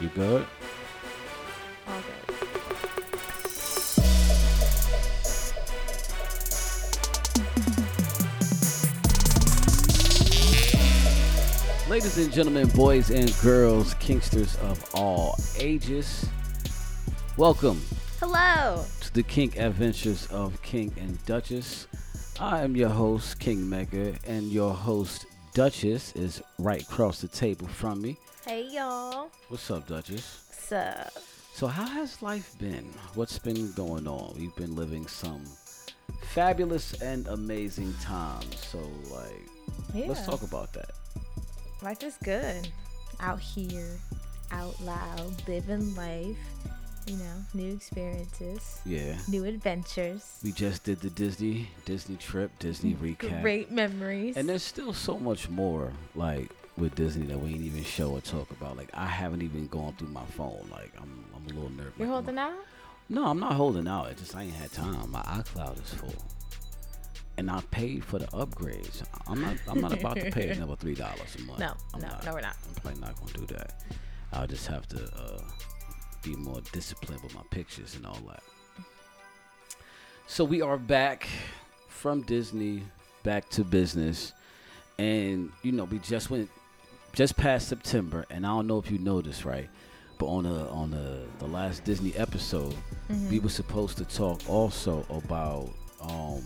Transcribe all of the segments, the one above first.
You good? All good. Ladies and gentlemen, boys and girls, kinksters of all ages, welcome Hello. to the Kink Adventures of King and Duchess. I am your host, King Mega, and your host, Duchess, is right across the table from me. Hey y'all. What's up, Duchess? What's up? So, how has life been? What's been going on? We've been living some fabulous and amazing times. So, like, Yeah. let's talk about that. Life is good. Out here, out loud, living life. You know, new experiences, Yeah. new adventures, We just did the Disney Disney trip, Disney recap. great memories. And there's still so much more like with Disney that we ain't even show or talk about. Like I haven't even gone through my phone. Like I'm I'm a little nervous. You're Like, holding out? No, I'm not holding out. It's just I ain't had time. My iCloud is full. And I paid for the upgrades. I'm not I'm not about to pay another three dollars a month. No, I'm no, not. no, we're not. I'm probably not gonna do that. I'll just have to uh, be more disciplined with my pictures and all that. So we are back from Disney, back to business, and you know we just went just past September, and I don't know if you noticed, right? But on the on the the last Disney episode, Mm-hmm. we were supposed to talk also about um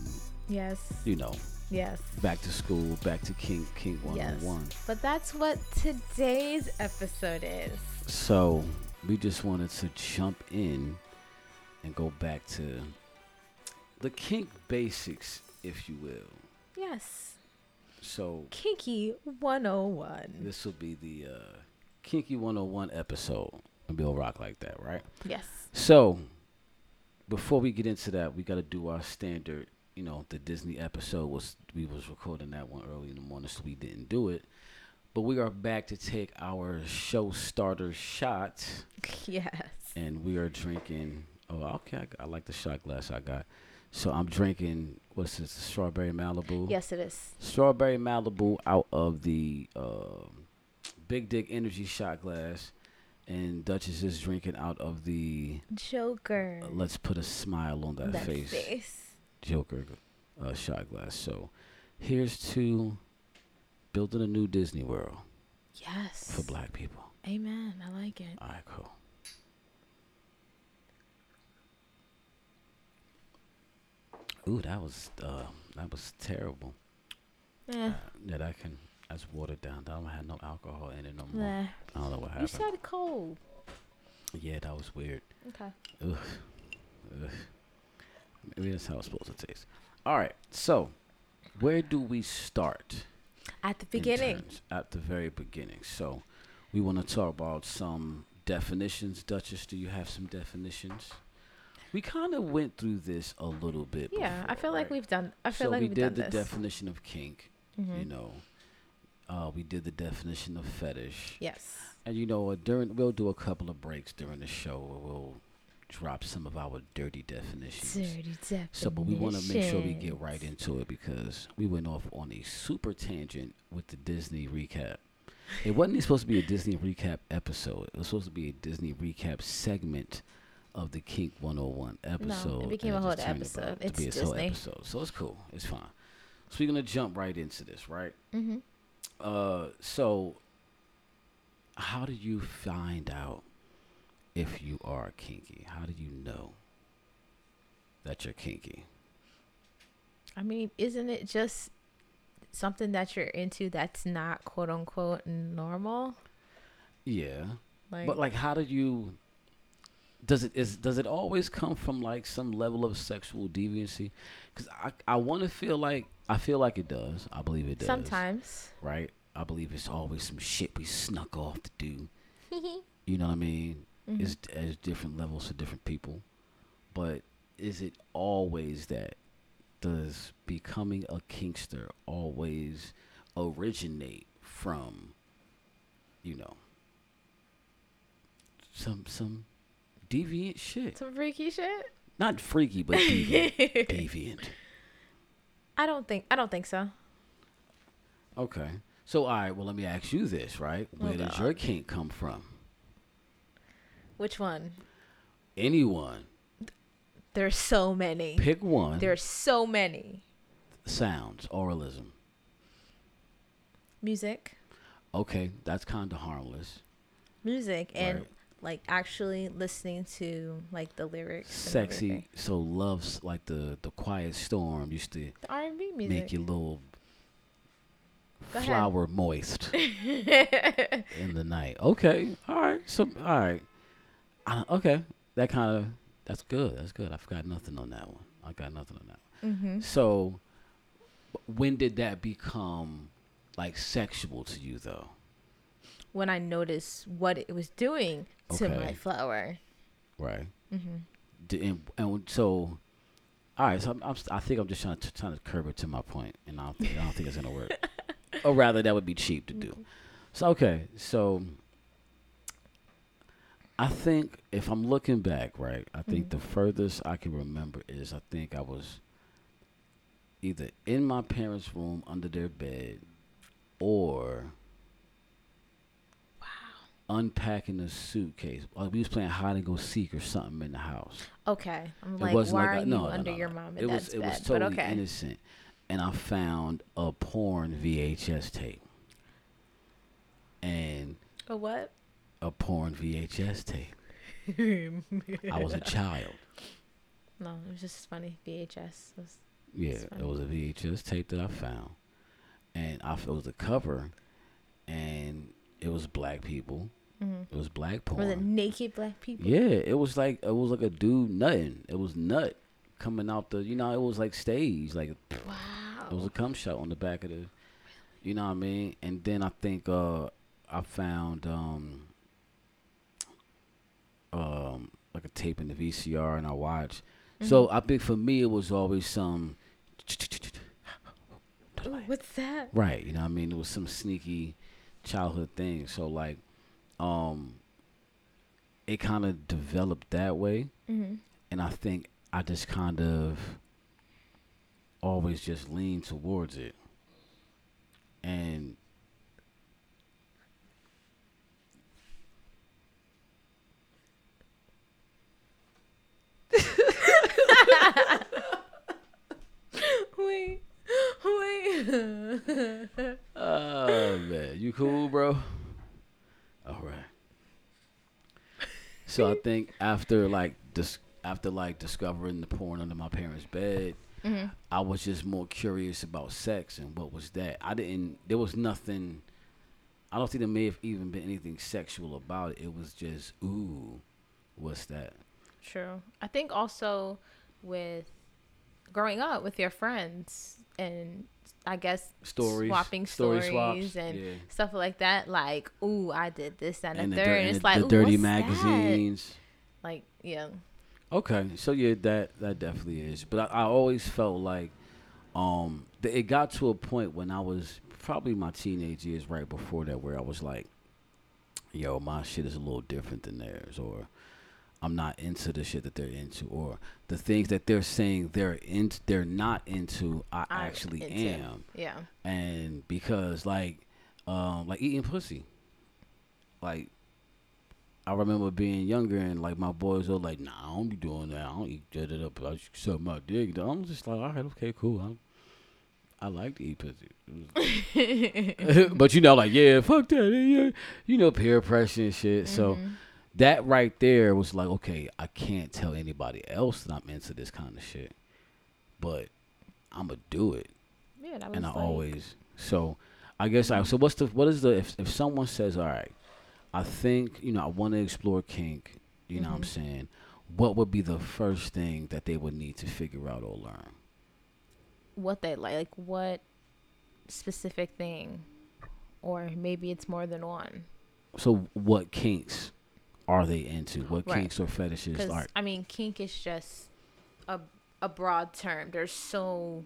Yes. you know Yes. back to school, back to King King Yes. 101. But that's what today's episode is. So we just wanted to jump in and go back to the kink basics, if you will. Yes. So Kinky 101. this will be the uh, Kinky 101 episode. And we'll rock like that, right? Yes. So before we get into that, we got to do our standard. You know, the Disney episode was we was recording that one early in the morning, so we didn't do it. But we are back to take our show starter shot. Yes. and we are drinking. Oh, okay. I, I like the shot glass I got. So I'm drinking. What's this? Strawberry Malibu. Yes, it is. Strawberry Malibu out of the um Big Dick Energy shot glass, and Duchess is drinking out of the. Joker. uh, let's put a smile on that, That face. face. Joker uh, shot glass. So here's to building a new Disney World Yes. for Black people. Amen. I like it. All right, cool. Ooh, that was uh, that was terrible. Eh. Uh, that I can that's watered down. I don't have no alcohol in it no more. Nah. I don't know what happened. You said cold. yeah, that was weird. Okay. Ugh. Ugh. Maybe that's how it's supposed to taste. All right, so where do we start? At the beginning. terms- At the very beginning. So we want to talk about some definitions. Duchess, do you have some definitions? We kind of went through this a little bit. Yeah, I before, feel like right? we've done. I feel so like we did the this. definition of kink. Mhm. You know, uh, we did the definition of fetish, Yes. and you know, during we'll do a couple of breaks during the show where we'll drop some of our dirty definitions. Dirty definitions. So, but we want to make sure we get right into it because we went off on a super tangent with the Disney recap. It wasn't supposed to be a Disney recap episode. It was supposed to be a Disney recap segment of the Kink 101 episode. No, it became a whole episode. to It's be its whole episode. So it's cool. It's fine. So we're gonna jump right into this, right? Mm-hmm. Uh, so how do you find out if you are kinky? How do you know that you're kinky? I mean, isn't it just something that you're into that's not quote unquote normal? Yeah. Like, But like, how do you? Does it is does it always come from like some level of sexual deviancy? Because I I want to feel like I feel like it does. I believe it does. sometimes. right? I believe it's always some shit we snuck off to do. You know what I mean? Mhm. It's as different levels for different people, but is it always that? Does becoming a kinkster always originate from, you know, some some deviant shit? Some freaky shit. Not freaky, but deviant. deviant. I don't think. I don't think so. Okay. So all right, well let me ask you this, right? Oh, Where Oh, does your kink come from? Which one? Anyone. There's so many. Pick one. There's so many. sounds, oralism. Music. Okay, that's kind of harmless. Music and Right. Like actually listening to like the lyrics. Sexy. So loves like the the quiet storm used to The R&B make music. your little Go ahead. flower moist in the night. Okay, all right. So all right. I, okay, that kind of that's good. That's good. I've got nothing on that one. I got nothing on that one. mm-hmm. So, when did that become like sexual to you, though? When I noticed what it was doing to my flower. Right. Mm-hmm. D- And, and so, all right. So I'm, I'm, I think I'm just trying to trying to curb it to my point, and I don't think, I don't think it's gonna work. or rather, that would be cheap to do. So okay. So I think if I'm looking back, right, I think Mhm. the furthest I can remember is I think I was either in my parents' room under their bed or unpacking a suitcase. Like we was playing hide and go seek or something in the house. Okay. I'm It like, wasn't why like are you no, under no, your no. mom and it was it was totally okay. innocent, and I found a porn VHS tape, and A what? a porn VHS tape. I was a child. No, it was just funny. VHS. Was, Yeah, That's it was a VHS tape that I found, and I it was a cover, and it was black people. Mhm. It was black porn. Was it naked black people? Yeah, it was like it was like a dude nutting. It was nut coming out the. You know, it was like stage. Like Wow. it was a cum shot on the back of the. You know what I mean? And then I think uh I found um um like a tape in the VCR and I watched. So Mm-hmm. I think for me it was always some. Ooh, what's that? Right, you know what I mean? It was some sneaky childhood thing. So like um it kind of developed that way Mm-hmm. and I think I just kind of always just leaned towards it. And Wait. Wait. oh man, you cool, bro? All right. So I think after like dis- after like discovering the porn under my parents' bed, mm-hmm. I was just more curious about sex and what was that. I didn't. There was nothing. I don't think there may have even been anything sexual about it. It was just ooh, what's that? True. I think also with growing up with your friends and I guess Stories, swapping story stories swaps, and yeah. stuff like that. Like, ooh, I did this that, and, and the third, and it's the- like the dirty what's that? magazines. Like, yeah. Okay, so yeah, that that definitely is. But I, I always felt like, um, th- it got to a point when I was probably my teenage years, right before that, where I was like, yo, my shit is a little different than theirs, or I'm not into the shit that they're into, or the things that they're saying they're in, they're not into. I I'm actually into. am, Yeah. and because like, um, like eating pussy, like I remember being younger and like my boys were like, "Nah, I don't be doing that. I don't eat that it up. I just suck my dick." I'm just like, "All right, okay, cool. I'm, I like to eat pussy." but you know, like, yeah, fuck that. Yeah, you know, peer pressure and shit. So Mhm. That right there was like, okay, I can't tell anybody else that I'm into this kind of shit, but I'm gonna do it yeah, that was and I like, always so I guess I so what's the what is the if if someone says all right I think you know I want to explore kink you know what I'm Mhm. saying what would be the first thing that they would need to figure out or learn what they like, like what specific thing, or maybe it's more than one. so what kinks are they into what Right. kinks or fetishes are I mean, kink is just a a broad term. There's so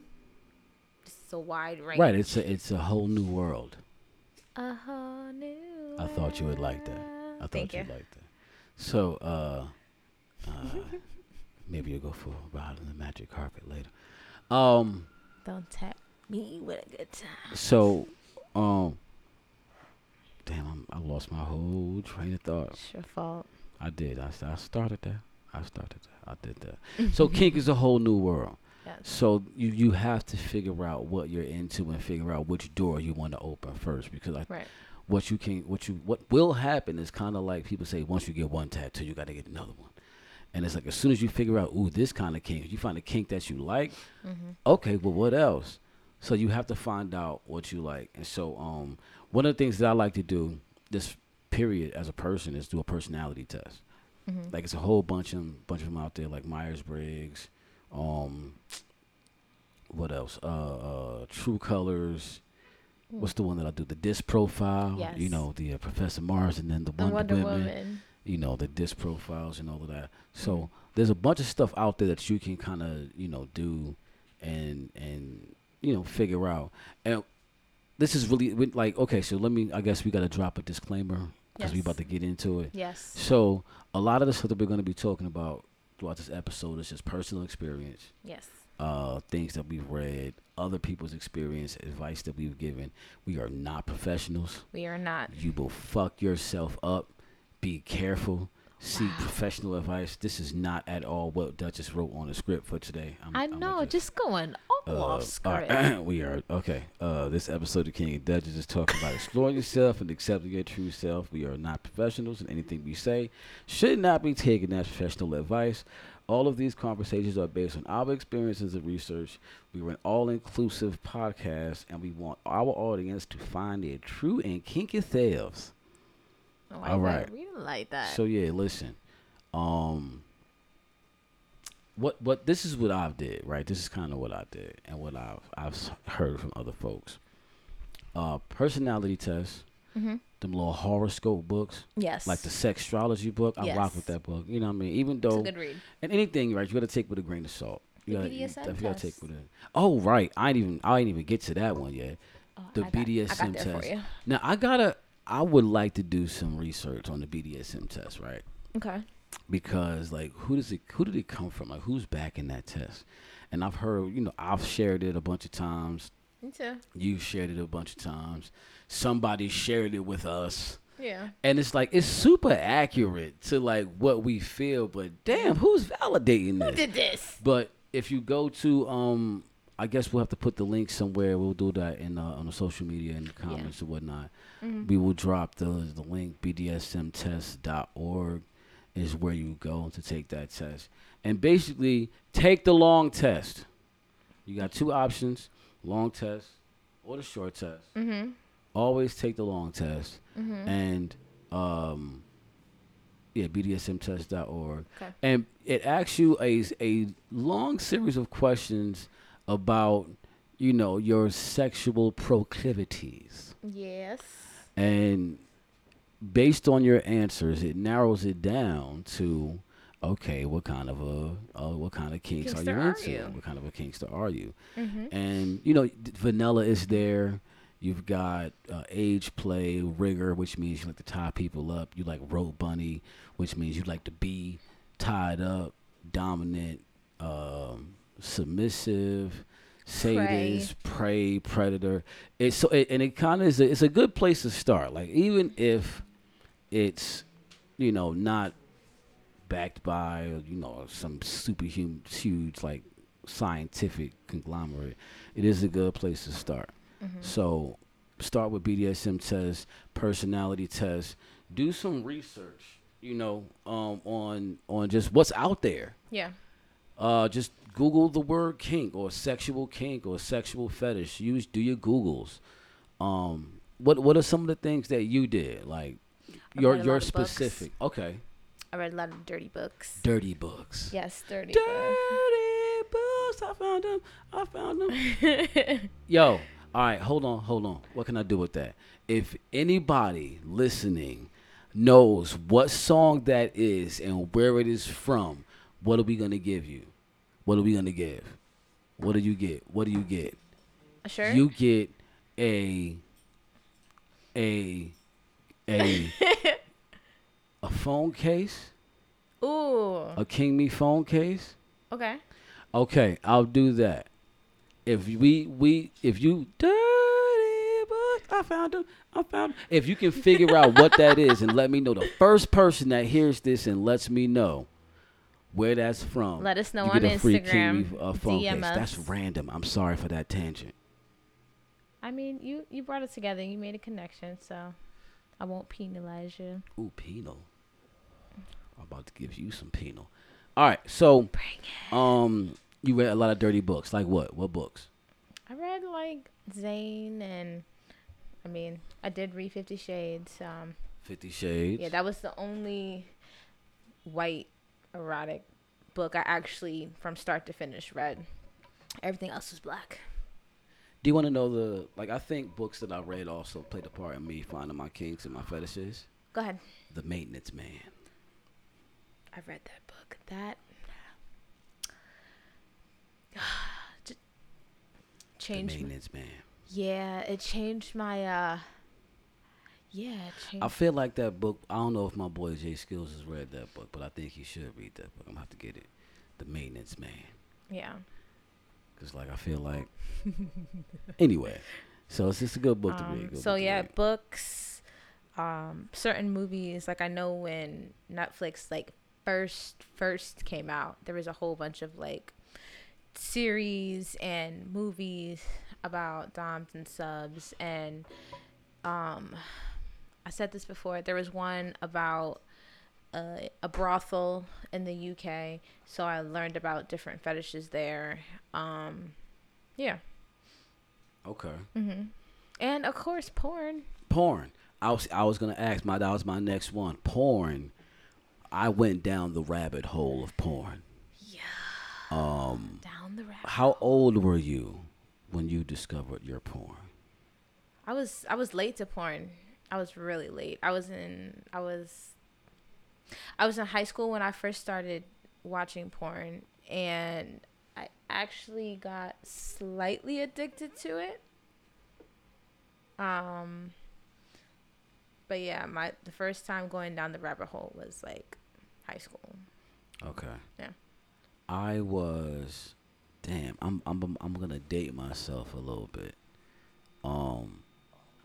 so wide range. right it's a it's a whole new world a whole new. I thought you would like that. I thought Thank you'd you. like that so uh, uh maybe you'll go for a ride on the magic carpet later um Don't tap me with a good time. So, um, damn, I'm, I lost my whole train of thought. It's your fault. I did. I, I started that. I started that. I did that. so kink is a whole new world. Yes. So you you have to figure out what you're into and figure out which door you want to open first because like Right. what you can what you what will happen is kind of like people say once you get one tattoo you got to get another one. And it's like as soon as you figure out ooh this kind of kink, you find a kink that you like, Mm-hmm. okay, well what else? So you have to find out what you like. And so um one of the things that I like to do this period as a person is do a personality test. Mm-hmm. Like it's a whole bunch of bunch of them out there, like Myers Briggs, um, what else? Uh, uh, True Colors. What's the one that I do? The disc profile. Yes. You know, the uh, Professor Mars, and then the The Wonder, Wonder Woman. Woman. You know, the disc profiles and all of that. So Mhm. there's a bunch of stuff out there that you can kind of you know do, and and you know figure out. And this is really like okay. So let me. I guess we got to drop a disclaimer because we Yes. about to get into it. Yes. So a lot of the stuff that we're going to be talking about throughout this episode is just personal experience, Yes. uh, things that we've read, other people's experience, advice that we've given. We are not professionals. We are not. You will fuck yourself up. Be careful. Seek Wow. professional advice. This is not at all what Duchess wrote on the script for today. I'm- I know, just going all uh, off script. right, we are okay. Uh, this episode of King and Duchess is talking about exploring yourself and accepting your true self. We are not professionals, and anything we say should not be taken as professional advice. All of these conversations are based on our experiences and research. We are an all-inclusive podcast, and we want our audience to find their true and kinky selves. Oh, all right. We didn't like that. So yeah, listen. Um what what this is what I've did, right? This is kind of what I did and what I've I've heard from other folks. Uh personality tests, mm-hmm. them little horoscope books, Yes. like the sextrology book. I rock with that book. You know what I mean? Even It's a though good read. and anything, right, you gotta take with a grain of salt. You gotta, you BDSM gotta take with it. Oh right. I ain't even I ain't even get to that one yet. Oh, The I got, I BDSM got test. Now I gotta I would like to do some research on the BDSM test, right? Okay. Because like who does it who did it come from like who's backing that test and i've heard you know i've shared it a bunch of times Me too. you shared it a bunch of times somebody shared it with us Yeah. and it's like it's super accurate to like what we feel but damn who's validating this? Who did this? but if you go to um i guess we'll have to put the link somewhere we'll do that in uh, on the social media and the comments or whatnot Mhm. we will drop the the link bdsmtest.org is where you go to take that test and basically take the long test you got two options long test or the short test Mm-hmm. always take the long test Mm-hmm. and um yeah bdsmtest.org Okay. and it asks you a a long series of questions about you know your sexual proclivities Yes. and based on your answers it narrows it down to okay what kind of a uh, what kind of kinks are you Kinkster are into? you? what kind of a kinkster are you? Mm-hmm. and you know vanilla is there. You've got uh, age play rigger which means you like to tie people up. You like rope bunny which means you like to be tied up dominant um, submissive sadist prey predator. It's so it, and it kind of is a, it's a good place to start. Like even if it's you know not backed by you know some super huge, huge like scientific conglomerate it is a good place to start Mm-hmm. so start with bdsm tests personality tests do some research you know um, on on just what's out there Yeah. uh, just Google the word kink or sexual kink or sexual fetish. Use do your Googles. Um, what what are some of the things that you did? Like Your your books. specific. Okay, I read a lot of dirty books. dirty books. Yes, dirty, Dirty books. I found them. I found them. Yo, all right, hold on, hold on. What can I do with that? If anybody listening knows what song that is and where it is from, what are we gonna give you? What are we gonna give? What do you get? What do you get? A shirt? You get a a a a phone case, Ooh. a King Me phone case. Okay. Okay, I'll do that. If we we if you dirty book, I found him. I found him. If you can figure out what that is and let me know, the first person that hears this and lets me know where that's from, Let us know on get a free Instagram. Kiwi uh, phone DM case. That's random. I'm sorry for that tangent. I mean, you you brought it together. You made a connection, so I won't penalize you. Ooh, penal. I'm about to give you some penal. All right, so um, you read a lot of dirty books. Like what? What books? I read like Zane and I mean, I did read Fifty Shades. Um, Fifty Shades. yeah, that was the only white erotic book I actually, from start to finish, read. Everything else was black. Do you want to know the like? I think books that I read also played a part in me finding my kinks and my fetishes. Go ahead. The Maintenance Man. I read that book. That The changed. my- Maintenance Man. yeah, it changed my. uh Yeah, it changed. I feel like that book. I don't know if my boy Jay Skills has read that book, but I think he should read that book. I'm gonna have to get it. The Maintenance Man. yeah. Cause like I feel like. anyway, so it's just a good book to Um, read. good so book to yeah, read. books, um, certain movies. Like I know when Netflix like first first came out, there was a whole bunch of like series and movies about doms and subs, and um, I said this before. There was one about uh, a brothel in the UK, so I learned about different fetishes there. Um, yeah. Okay. hmm And of course, porn. Porn. I was I was gonna ask my that was my next one. Porn. I went down the rabbit hole of porn. Yeah. Um, Down the rabbit. how old were you when you discovered your porn? I was I was late to porn. I was really late. I was in I was I was in high school when I first started watching porn and I actually got slightly addicted to it. Um but yeah, my the first time going down the rabbit hole was like high school. Okay. Yeah. I was damn, I'm I'm I'm gonna date myself a little bit. Um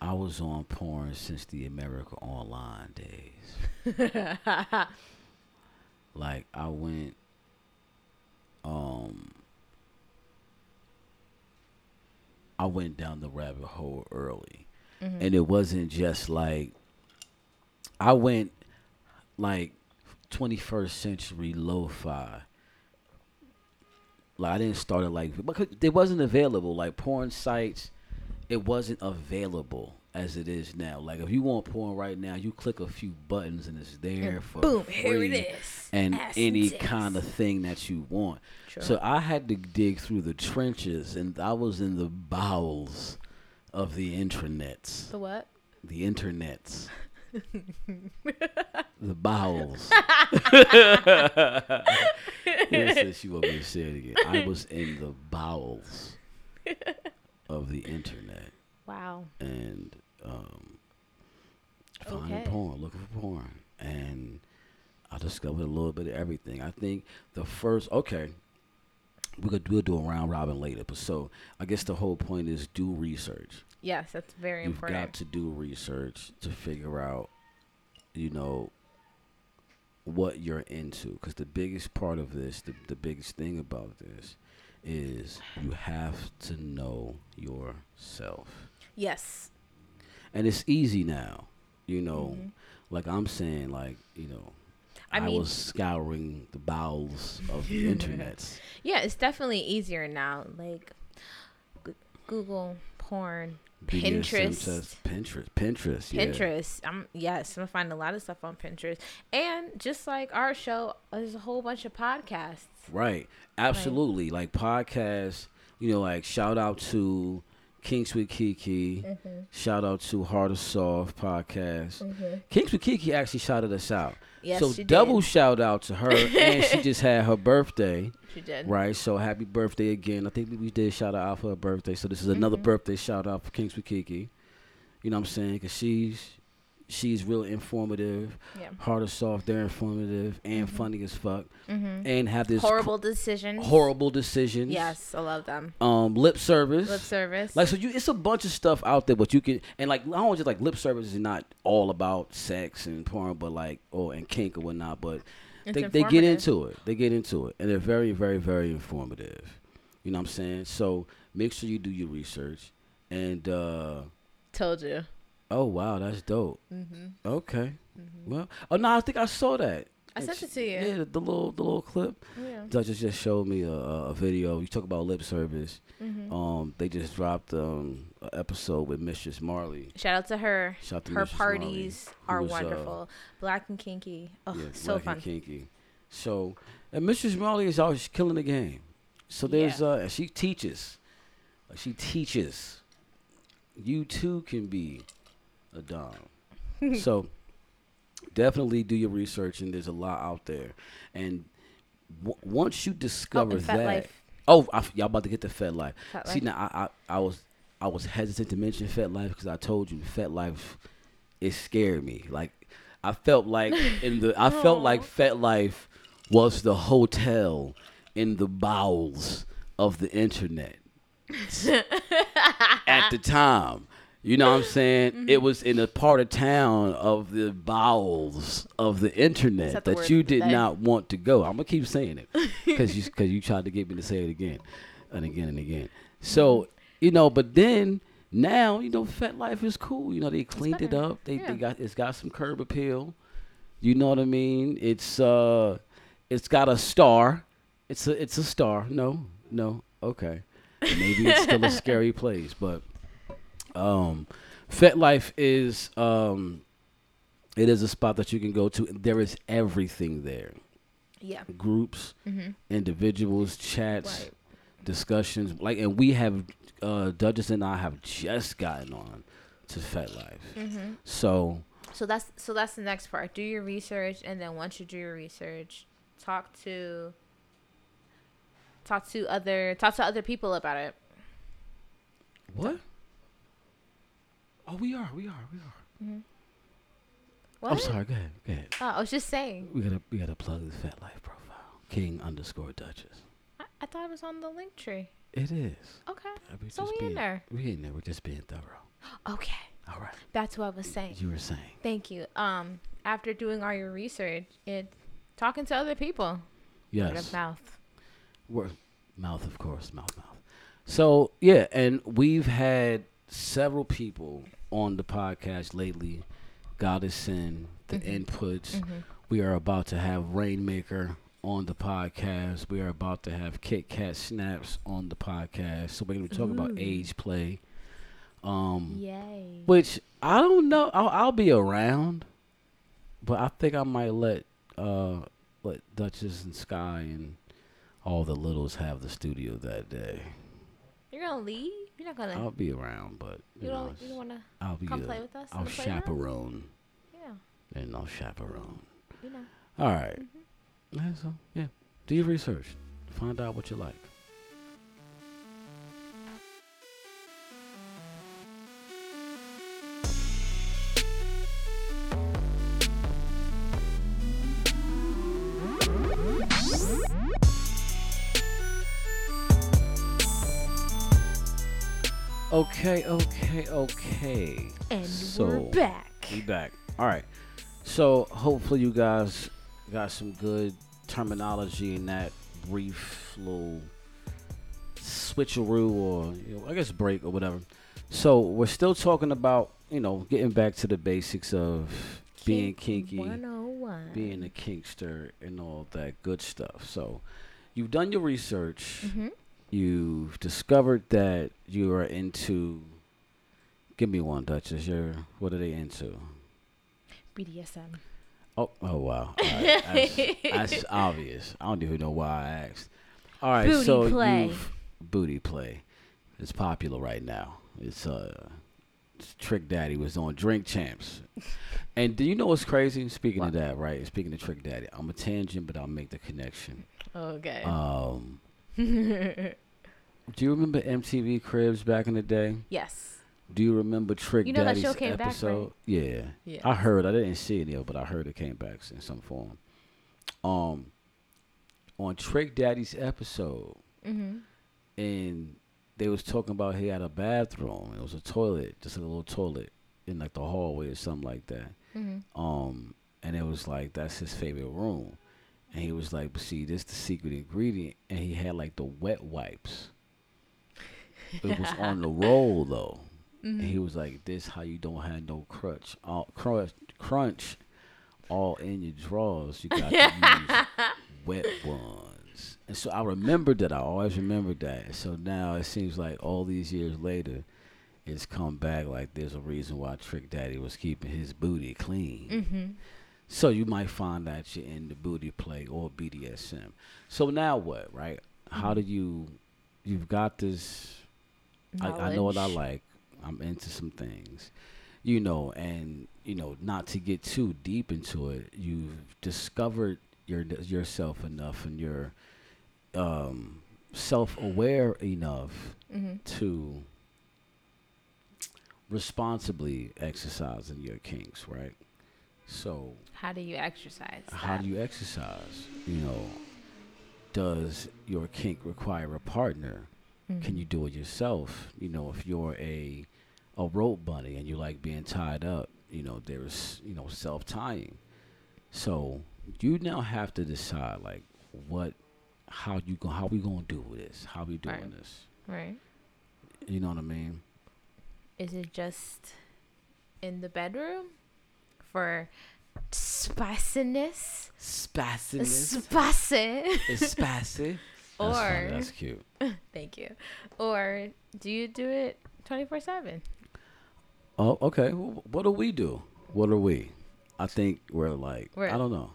I was on porn since the America Online days. Like I went um I went down the rabbit hole early. Mhm. And it wasn't just like I went like 21st century lo-fi. Like I didn't start it like because it wasn't available. Like porn sites, it wasn't available as it is now. Like if you want porn right now, you click a few buttons and it's there for Boom, here free it is. and Ass any tits. kind of thing that you want. True. So I had to dig through the trenches, and I was in the bowels of the intranets. the what? The internets. the bowels. yes, she want me to say it again. I was in the bowels of the internet Wow. and um, finding Okay. porn, looking for porn, and I discovered a little bit of everything. I think the first okay, we could we'll do a round robin later, but so I guess the whole point is do research. Yes, that's very important. You've got to do research to figure out, you know, what you're into. Because the biggest part of this, the, the biggest thing about this, is you have to know yourself. yes. And it's easy now, you know. Mhm. Like I'm saying, like you know, I I, mean- was scouring the bowels of the internet. Yeah, it's definitely easier now. Like G- Google porn, Pinterest. test, Pinterest, Pinterest, yeah. Pinterest. I'm yes, I'm finding a lot of stuff on Pinterest. And just like our show, there's a whole bunch of podcasts. Right. Absolutely. Like podcasts, you know, like shout out to Kings with Kiki. Mm-hmm. Shout out to Hard or Soft podcast. Kings with Kiki actually shouted us out. Yes, so double did. shout out to her. and she just had her birthday. She did. Right. So happy birthday again. I think we did shout out for her birthday. So this is another Mhm. birthday shout out for Kings with Kiki. You know what I'm saying? Because she's she's real informative. Yeah. Hard or soft, they're informative and Mhm. funny as fuck, Mm-hmm. and have this Horrible decisions. horrible decisions. Yes, I love them. Um, lip service. Lip service. Like so, you it's a bunch of stuff out there, but you can and like I don't just like lip service is not all about sex and porn, but like or and kink or whatnot, but It's they, they get into it. They get into it, and they're very, very, very informative. You know what I'm saying? So make sure you do your research. And uh Told you. Oh wow, that's dope. Mm-hmm. Okay, Mm-hmm. well, oh no, I think I saw that. I And sent she- it to you. Yeah, the little the little clip. Yeah. Duchess just showed me a, a video. You talk about lip service. Mm-hmm. Um, they just dropped um an episode with Mistress Marley. Shout out to her. Shout out to Her Mistress Marley, parties who are was, uh, wonderful. Black and kinky. Oh, yeah, so Black fun. and kinky. So, and Mistress Marley is always killing the game. So there's Yeah. uh, she teaches, she teaches. You too can be a dom. so definitely do your research, and there's a lot out there. And w- once you Oh, discover Fat that, Life. oh, I y'all about to get to FetLife. Fat See Life. now, I, I I was I was hesitant to mention FetLife because I told you FetLife it scared me. Like I felt like in the I felt like FetLife was the hotel in the bowels of the internet at the time. You know what I'm saying? Mm-hmm. It was in a part of town of the bowels of the internet that the that you did not want to go. I'm gonna keep saying it because you because you tried to get me to say it again and again and again. So you know, but then now you know, FetLife is cool. You know, they cleaned it up. They Yeah. they got it's got some curb appeal. You know what I mean? It's uh, it's got a star. It's a it's a star. No, no, okay. Maybe it's still a scary place, but um, FetLife is um, it is a spot that you can go to. There is everything there: Yeah. groups, Mm-hmm. individuals, chats, Right. discussions. Like, and we have uh, Duchess and I have just gotten on to FetLife, Mm-hmm. so So that's so that's the next part. Do your research, and then once you do your research, talk to talk to other talk to other people about it. what? Oh, we are, we are, we are. What? I'm sorry. Go ahead, go ahead. Oh, I was just saying. We gotta we gotta plug the FetLife profile. King underscore Duchess. I, I thought it was on the link tree. It is. Okay. Uh, we So just we in being- there. We in there. We're just being thorough. Okay. All right. That's what I was saying. You were saying. Thank you. Um, after doing all your research, it talking to other people. Word Yes. of mouth. Word, mouth, of course, mouth, mouth. So yeah, and we've had several people on the podcast lately. Goddessin, the Mhm. inputs. Mm-hmm. We are about to have Rainmaker on the podcast. We are about to have Kit Kat Snaps on the podcast. So we're gonna be talking about age play. Um, Yay. which I don't know. I'll, I'll be around, but I think I might let uh let Duchess and Sky and all the littles have the studio that day. You're gonna leave? You're not gonna. I'll be around, but you, you know, don't. it's- You don't wanna I'll be come uh, play with us? I'll chaperone Yeah. and I'll chaperone. You know. All right. Mhm. Yeah, so yeah, do your research, find out what you like. Okay, okay, okay. And So, we're back. We back. All right. So hopefully you guys got some good terminology in that brief little switcheroo or you know, I guess break or whatever. So we're still talking about you know getting back to the basics of being kinky, 101. being a kinkster, and all that good stuff. So you've done your research. Mm-hmm. You've discovered that you are into. Give me one, Duchess. You're what are they into? BDSM. Oh, oh wow. Right. That's, that's obvious. I don't even know why I asked. All right, Booty so play. booty play. It's popular right now. It's uh, it's Trick Daddy was on Drink Champs, and do you know what's crazy? Speaking of that, right? Speaking of Trick Daddy, I'm a tangent, but I'll make the connection. Okay. Um, do you remember MTV Cribs back in the day? yes. Do you remember Trick You know that Daddy's show came back, right? episode? Yeah. Yeah. I heard. I didn't see it, but I heard it came back in some form. Um, on Trick Daddy's episode, Mm-hmm. and they was talking about he had a bathroom. It was a toilet, just a little toilet in like the hallway or something like that. Mm-hmm. Um, and it was like that's his favorite room, and he was like, "But see, this the secret ingredient." And he had like the wet wipes. It was on the roll though. And he was like, "This how you don't have no crunch, all crunch, crunch, all in your drawers. You got to use wet ones." And so I remembered that. I always remembered that. So now it seems like all these years later, it's come back. Like there's a reason why Trick Daddy was keeping his booty clean. Mm-hmm. So you might find that you're in the booty play or BDSM. So now what, right? How do you? You've got this. I, I know what I like. I'm into some things, you know, and you know, not to get too deep into it. You've discovered your yourself enough, and you're um, self-aware enough Mm-hmm. to responsibly exercising your kinks, right? So How do you exercise? how that? do you exercise? You know, does your kink require a partner? Can you mm-hmm. do it yourself? You know, if you're a a rope bunny and you like being tied up, you know, there's you know self tying. So you now have to decide like what, how you go, how we gonna do this? How we doing Right. this? Right. You know what I mean? Is it just in the bedroom for spiciness? Spassiness. Spicy. Spicy. Funny, Or- that's cute. Thank you. Or do you do it 24 7? Oh, okay. What do we do? What are we? I think we're like We're- I don't know.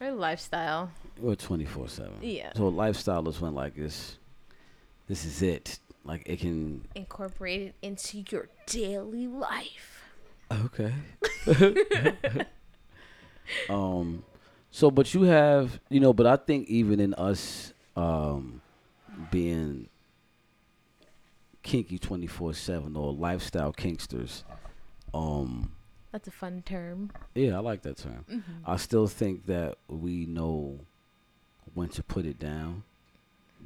We're lifestyle? We're twenty four seven. Yeah. So lifestyle is when like this. This is it. Like it can. Incorporated into your daily life. Okay. um. So, but you have you know, but I think even in us, um, being kinky twenty four seven or lifestyle kinksters, um, That's a fun term. yeah, I like that term. I still think that we know when to put it down.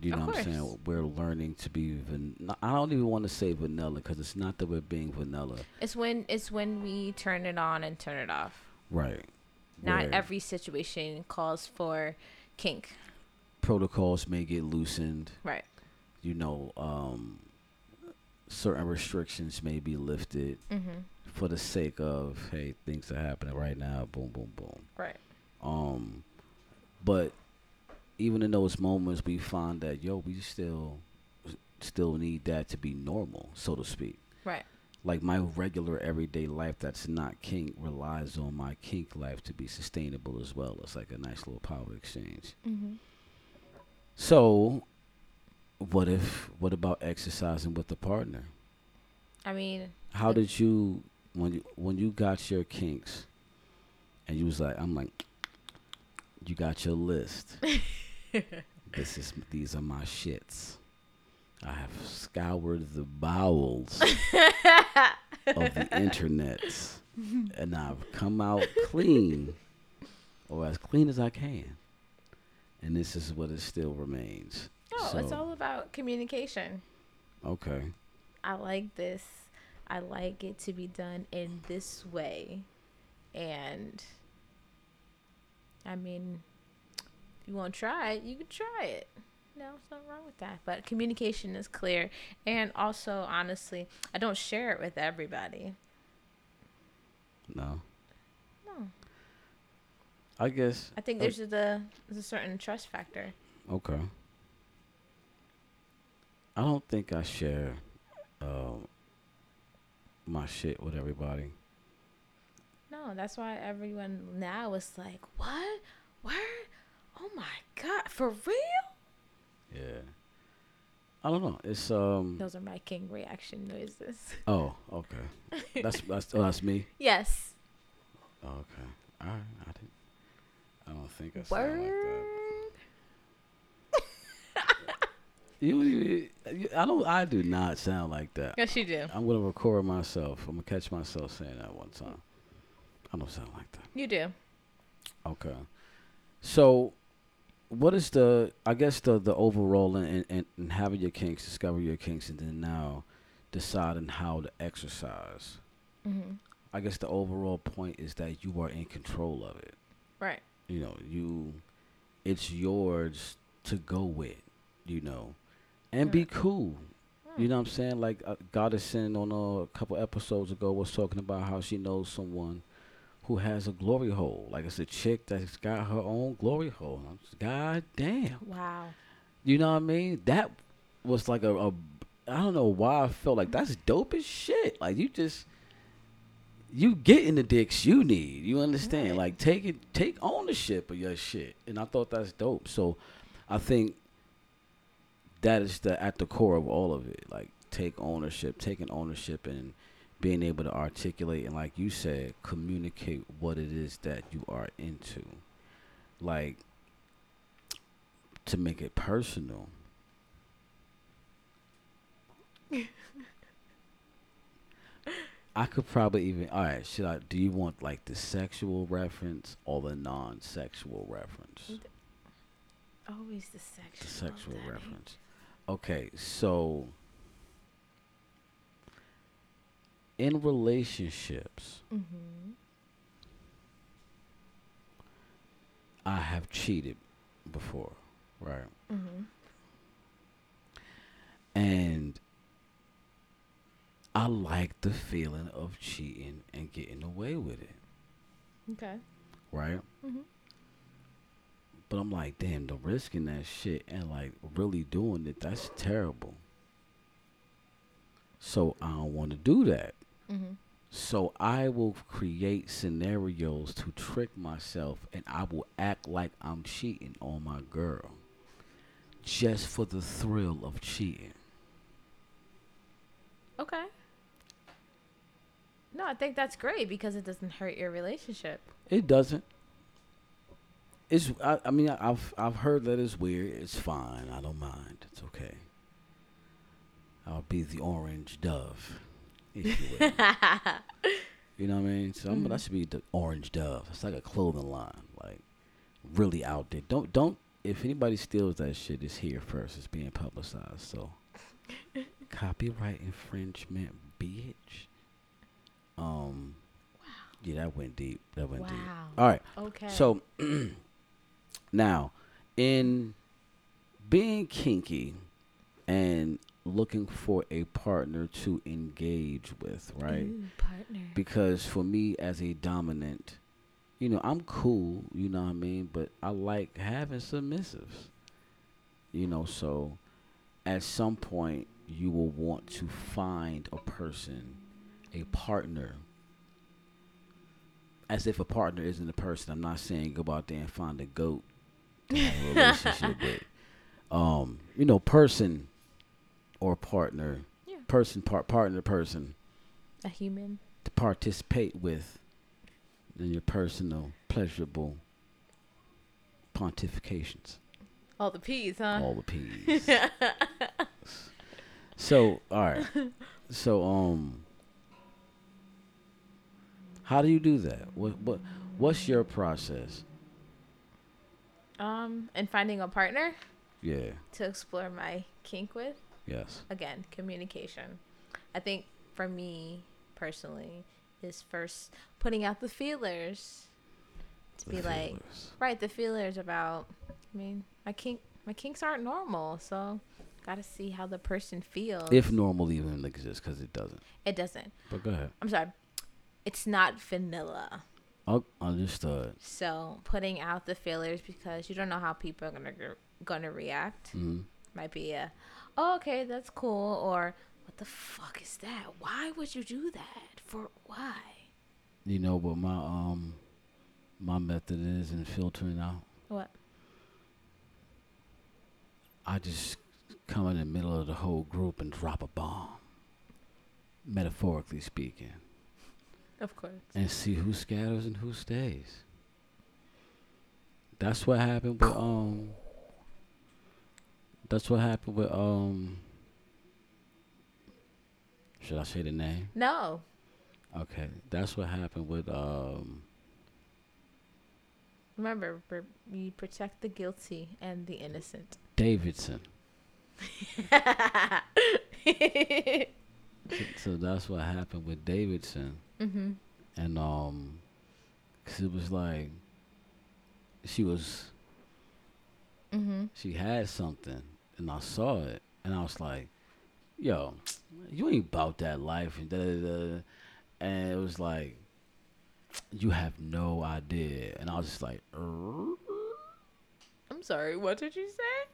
You know Of what I'm saying? We're learning to be. Van- I don't even want to say vanilla because it's not that we're being vanilla, It's when it's when we turn it on and turn it off. right? Not Where every situation calls for kink. protocols may get loosened. Right. You know, um, certain restrictions may be lifted Mm-hmm. for the sake of hey, things are happening right now. Boom, boom, boom. Right. Um, but even in those moments, we find that yo, we still still need that to be normal, so to speak. Right. Like my regular everyday life that's not kink relies on my kink life to be sustainable as well. It's like a nice little power exchange. Mm-hmm. So, what if? What about exercising with a partner? I mean, How did you when you when you got your kinks, and you was like, I'm like, you got your list. this is these are my shits. I have scoured the bowels of the internet, and I've come out clean, or as clean as I can. And this is what it still remains. oh, it's all about communication. Okay. I like this. I like it to be done in this way. And I mean, you want to try it, you can try it. No, there's nothing wrong with that. But communication is clear. And also, honestly, I don't share it with everybody. No. No. I guess. I think Uh, there's a, there's a certain trust factor. Okay. I don't think I share um, my shit with everybody. No, that's why everyone now is like, what? Where? Oh my God, for real? Yeah. I don't know. It's um. Those are my king reaction noises. Oh, okay. That's that's oh, that's me. yes. Oh, okay. All right. I didn't. I don't think I sound like that. You, you, you- I don't. I do not sound like that. Yes, you do. I'm gonna record myself. I'm gonna catch myself saying that one time. I don't sound like that. You do. Okay. So, what is the? I guess the the overall and and, and having your kinks, discover your kinks, and then now deciding how to exercise. Mm-hmm. I guess the overall point is that you are in control of it. Right. You know, you, it's yours to go with. You know, and be Right. cool. You know what I'm saying? Like uh, Goddessin on uh, a couple episodes ago was talking about how she knows someone who has a glory hole. Like it's a chick that's got her own glory hole. Just, God damn. Wow. You know what I mean? That was like a, a I don't know why I felt like that's dope as shit. Like you just you getting the dicks you need. You understand? Right. Like take it take ownership of your shit. And I thought that's dope. So I think that is the at the core of all of it. Like take ownership, taking ownership and being able to articulate and like you said, communicate what it is that you are into. Like to make it personal. I could probably even all right, should I do you want like the sexual reference or the non sexual reference? Always the sexual. The oh, sexual reference. Okay, so in relationships, Mm-hmm. I have cheated before, right? Mm-hmm. And I like the feeling of cheating and getting away with it, Okay. right? Mm-hmm. But I'm like, damn, the risking that shit and like really doing it, that's terrible. So I don't want to do that. Mm-hmm. So I will create scenarios to trick myself and I will act like I'm cheating on my girl just for the thrill of cheating. Okay. No, I think that's great because it doesn't hurt your relationship. It doesn't. It's. I, I mean, I- I've I've heard that it's weird. It's fine. I don't mind. It's okay. I'll be the orange dove, you you know what I mean? So I'm, Mhm. that should be the orange dove. It's like a clothing line, like really out there. Don't don't. If anybody steals that shit, it's here first. It's being publicized. So copyright infringement, bitch. Um. Wow. Yeah, that went deep. That went deep. wow. All right. Okay. So now, in being kinky and looking for a partner to engage with, right? Ooh, partner. Because for me as a dominant, you know, I'm cool, you know what I mean, but I like having submissives. You know, so at some point you will want to find a person, a partner. As if a partner isn't a person. I'm not saying go out there and find a goat to have a relationship with. Um, you know, person or partner, Yeah. person part partner person A human. to participate with in your personal pleasurable pontifications. All the peas, huh? All the peas. so, all right. So, um, how do you do that? What what what's your process? Um, and finding a partner Yeah. to explore my kink with. Yes. Again, communication. I think for me personally is first putting out the feelers to The be like right the feelers about. I mean, my kink my kinks aren't normal, so gotta see how the person feels. if normal even exists, because it doesn't. it doesn't. But go ahead. I'm sorry. It's not vanilla. Oh, understood. So putting out the feelers because you don't know how people are gonna gonna react. hmm Might be a, oh, okay, that's cool, or what the fuck is that? Why would you do that? For why? You know what my um my method is in filtering out. What? I just come in the middle of the whole group and drop a bomb, metaphorically speaking, Of course. and see who scatters and who stays. That's what happened with um. That's what happened with um. Should I say the name? No. Okay, that's what happened with um. Remember, we protect the guilty and the innocent. Davidson. So that's what happened with Davidson, mm-hmm. and um, cause it was like she was Mm-hmm. she had something, and I saw it, and I was like, "Yo, you ain't about that life," and da da da. And it was like, "You have no idea," and I was just like? I'm sorry. What did you say?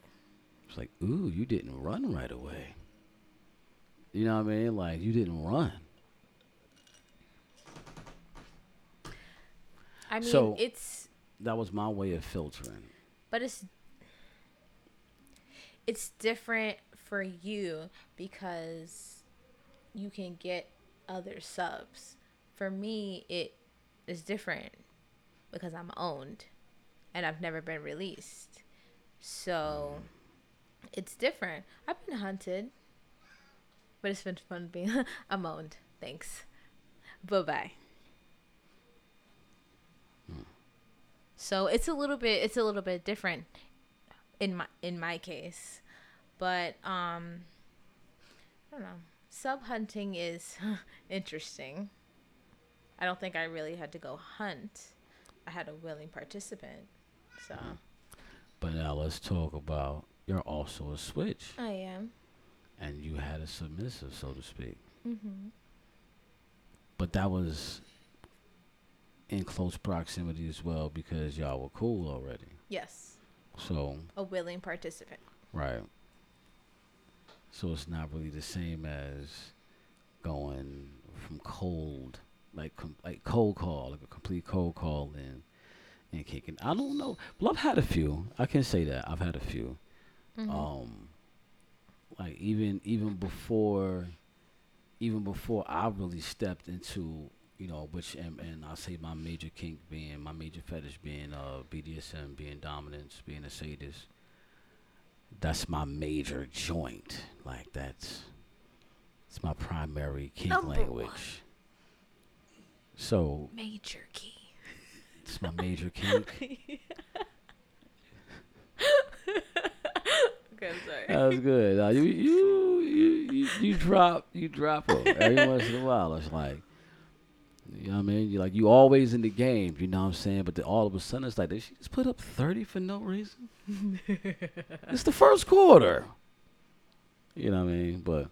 It's like, "Ooh, you didn't run right away." You know what I mean? Like you didn't run. I mean, So- it's That was my way of filtering. but it's it's different for you because you can get other subs. For me, it is different because I'm owned and I've never been released. So it's different. I've been hunted, but it's been fun being I'm owned. Thanks. Bye bye. Hmm. So it's a little bit it's a little bit different in my in my case. But um I don't know. Sub hunting is interesting. I don't think I really had to go hunt. I had a willing participant. So But now let's talk about you're also a switch, I am. and you had a submissive, so to speak. Mm-hmm. But that was in close proximity as well because y'all were cool already. Yes. So A willing participant. right. So it's not really the same as going from cold, like com- like cold call, like a complete cold call and and kicking. I don't know. Well, I've had a few. I can say that I've had a few. Mhm. um like even even before even before I really stepped into you know which and, and I'll say my major kink being my major fetish being uh BDSM being dominance being a sadist that's my major joint like that's it's my primary key Number one. language so Major key. it's my major kink Okay, I'm sorry. That was good. Uh, you, you you you you drop you drop them every once in a while. It's like you know what I mean. You like you always in the game. You know what I'm saying. But then all of a sudden it's like did she just put up thirty for no reason? it's the first quarter. You know what I mean. But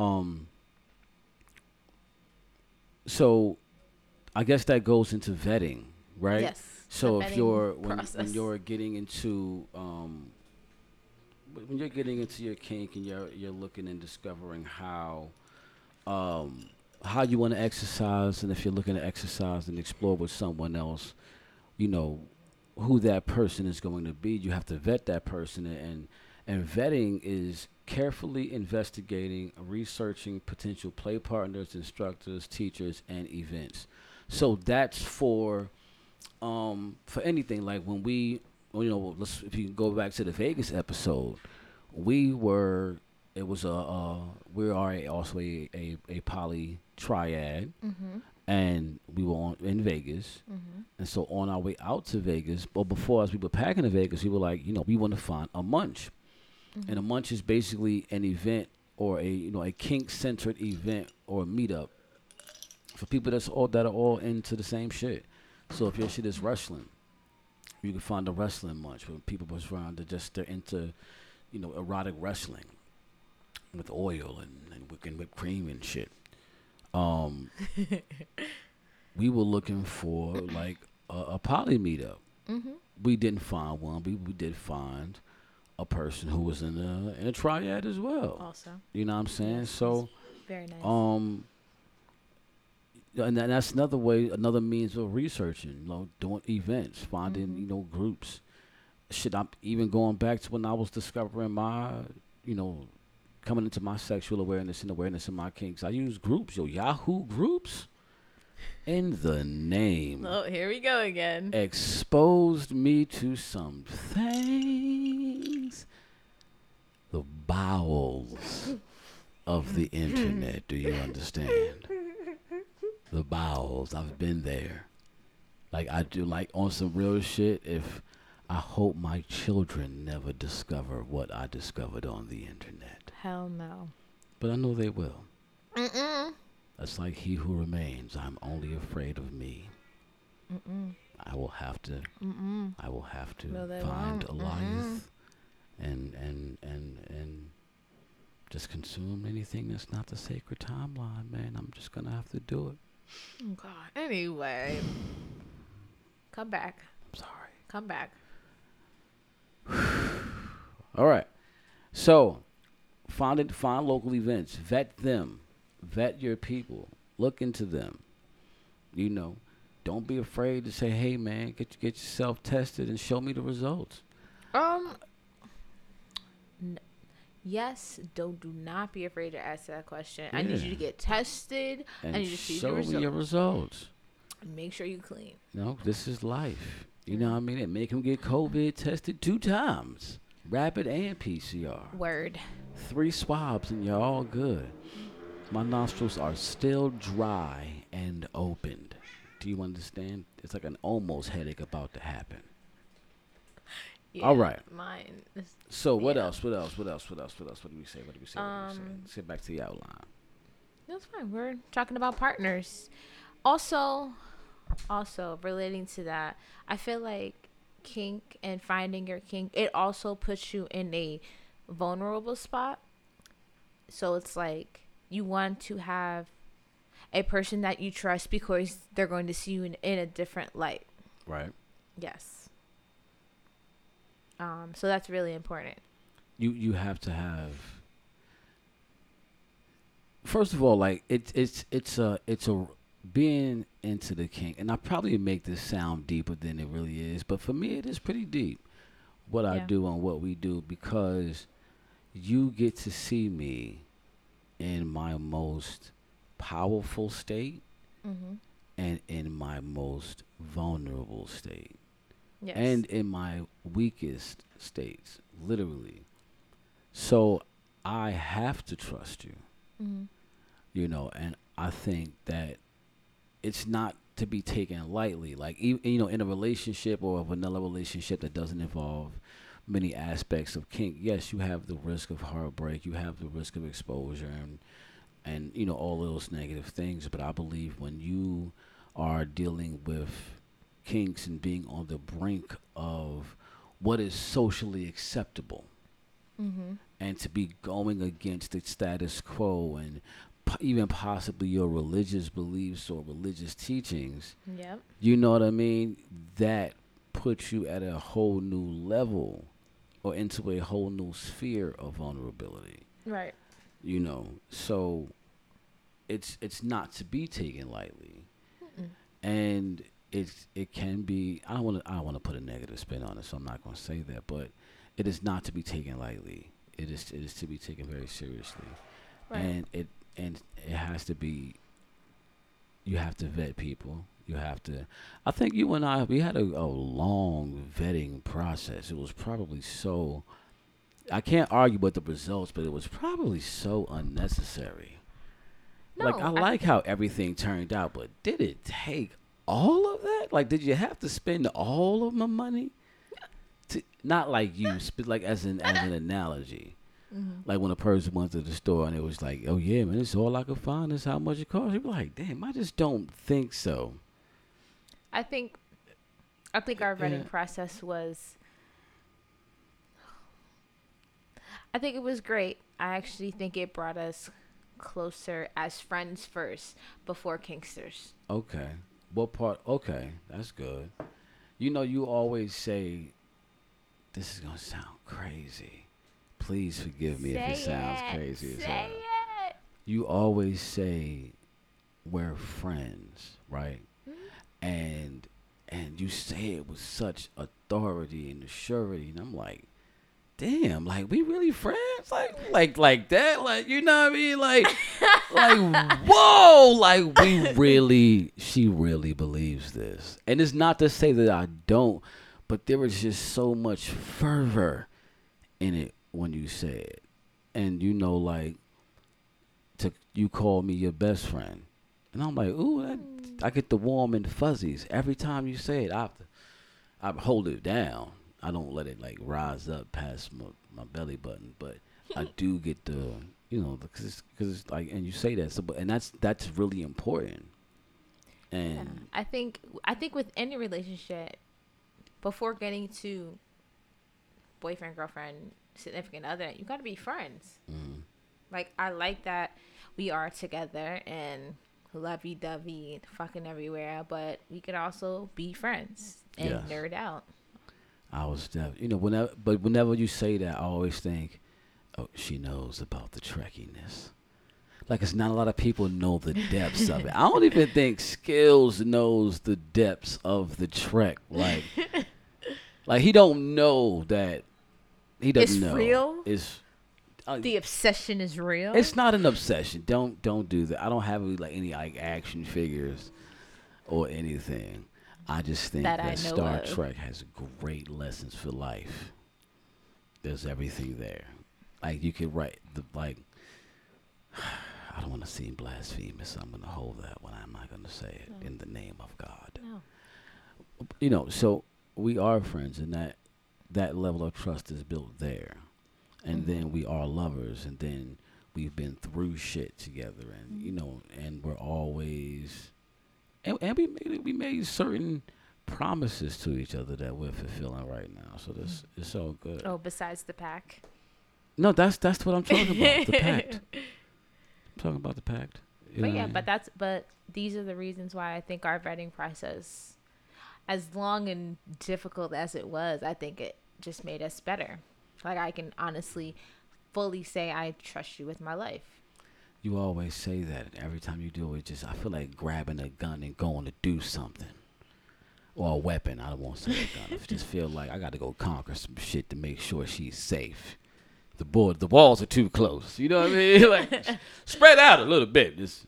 um. So, I guess that goes into vetting, right? Yes. So if you're when, when you're getting into um, when when you're getting into your kink and you're you're looking and discovering how um, how you want to exercise, and if you're looking to exercise and explore with someone else, you know who that person is going to be. You have to vet that person, and and vetting is carefully investigating, researching potential play partners, instructors, teachers, and events. So that's for um for anything like when we you know let's if you go back to the Vegas episode we were it was a uh we are also a, a a poly triad Mm-hmm. and we were on in Vegas Mm-hmm. and so on our way out to Vegas but before as we were packing to Vegas we were like you know we want to find a munch and a munch is basically an event or a you know a kink centered event or a meetup for people that's all that are all into the same shit. So if your shit is wrestling, you can find a wrestling munch where people was around that just they're into, you know, erotic wrestling with oil and, and whipping whipped cream and shit. Um, we were looking for like a, a poly meetup. Mm-hmm. We didn't find one. We we did find a person who was in a in a triad as well. Also, You know what I'm saying? So. very nice. Um, and that- that's another way, another means of researching, you know, doing events, finding, Mhm. you know, groups. Shit, I'm even going back to when I was discovering my, you know, coming into my sexual awareness and awareness of my kinks. I use groups, yo, Yahoo groups. In the name, oh, here we go again. exposed me to some things The bowels of the internet. Do you understand? The bowels. I've been there. Like I do like on some real shit if I hope my children never discover what I discovered on the internet. Hell no. But I know they will. Mm-mm. That's like he who remains. I'm only afraid of me. Mm-mm. I will have to Mm-mm. I will have to No, they find won't. Elias and and and and just consume anything that's not the sacred timeline, man. I'm just gonna have to do it. Oh, God. Anyway. Come back. I'm sorry. Come back. All right. So find it find local events. Vet them. Vet your people. Look into them. You know. Don't be afraid to say, hey man, get get yourself tested and show me the results. Um. N- yes, don't do not be afraid to ask that question. I need you to get tested. And I need to see the show me your results. Make sure you clean. No, this is life. You know what I mean? And make him get COVID tested two times, rapid and PCR. Word. Three swabs and you're all good. My nostrils are still dry and opened. Do you understand? It's like an almost headache about to happen. All right. Mine. Is, So what Yeah. else? What else? What else? What else? What else? What do we say? What do we say? What do we say? Um, Let's get back to the outline. that's fine. We're talking about partners. Also, also relating to that, I feel like kink and finding your kink it also puts you in a vulnerable spot. So it's like you want to have a person that you trust because they're going to see you in, in a different light. Right. Yes. Um, so that's really important. you you have to have first of all like it's it's it's a it's a being into the kink and i probably make this sound deeper than it really is but for me it is pretty deep what i do and what we do because you get to see me in my most powerful state Mm-hmm. and in my most vulnerable state Yes. and in my weakest states, literally. So I have to trust you, mm-hmm. you know, and I think that it's not to be taken lightly. Like, you know, in a relationship or a vanilla relationship that doesn't involve many aspects of kink, yes, you have the risk of heartbreak, you have the risk of exposure, and and you know all those negative things. But I believe when you are dealing with kinks and being on the brink of what is socially acceptable Mm-hmm. and to be going against the status quo and even possibly your religious beliefs or religious teachings Yep. you know what i mean that puts you at a whole new level or into a whole new sphere of vulnerability Right. you know so it's it's not to be taken lightly Mm-mm. and it's it can be i want to i want to put a negative spin on it so i'm not going to say that but it is not to be taken lightly it is it is to be taken very seriously Right. and it and it has to be you have to vet people. You have to i think you and i we had a, a long vetting process. It was probably so i can't argue with the results but it was probably so unnecessary. Like No, i I- like how everything turned out but did it take all of that? Like did you have to spend all of my money to, not like you but like as an as an analogy Mm-hmm. like when a person went to the store and it was like, "Oh yeah, man, it's all I could find. This how much it costs." You be like, "Damn, I just don't think so." I think I think our vetting Yeah. process was I think it was great. I actually think it brought us closer as friends first before kinksters. Okay, what part? Okay, that's good. You know, you always say, "This is gonna sound crazy." Please forgive me if it sounds crazy as Say it. You always say, "We're friends," right? Mm-hmm. and and you say it with such authority and surety, and I'm like, damn, like we really friends, like like like that, like you know what I mean, like like whoa, like we really, she really believes this, and it's not to say that I don't, but there was just so much fervor in it when you say it. and you know, like, to you call me your best friend, and I'm like, ooh, that, I get the warm and fuzzies every time you say it. I have to, I hold it down. I don't let it like rise up past my, my belly button, but I do get the, you know, because it's, cause it's like, and you say that, so, but, and that's that's really important. And Yeah. I think I think with any relationship, before getting to boyfriend, girlfriend, significant other, you got to be friends. mm, Like I like that we are together and lovey dovey, fucking everywhere, but we could also be friends and Yes. nerd out. I was, def- you know, whenever, but whenever you say that, I always think, oh, she knows about the trekkiness. Like it's not a lot of people know the depths of it. I don't even think Skills knows the depths of the trek. Like, like he don't know that he doesn't It's know. real? It's uh, The obsession is real. it's not an obsession. Don't don't do that. I don't have like any like action figures or anything. I just think That that, Star of. Trek has great lessons for life. There's everything there. Like you could write the like. I don't want to seem blasphemous. I'm going to hold that one. I'm not going to say it No. in the name of God. no. You know, so we are friends, and that that level of trust is built there, and Mhm. then we are lovers, and then we've been through shit together, and you Mhm. know, and we're always, and, and we made we made certain promises to each other that we're fulfilling right now. So this it's all good. Oh, besides the pack. No, that's that's what I'm talking about. The pact. I'm talking about the pact. You But what I yeah, mean? but that's but these are the reasons why I think our vetting process, as long and difficult as it was, I think it just made us better. Like I can honestly, fully say I trust you with my life. You always say that, every time you do it, just I feel like grabbing a gun and going to do something, or a weapon. I don't want to say a gun. I just feel like I got to go conquer some shit to make sure she's safe. The board, the walls are too close. You know what I mean? like spread out a little bit. Just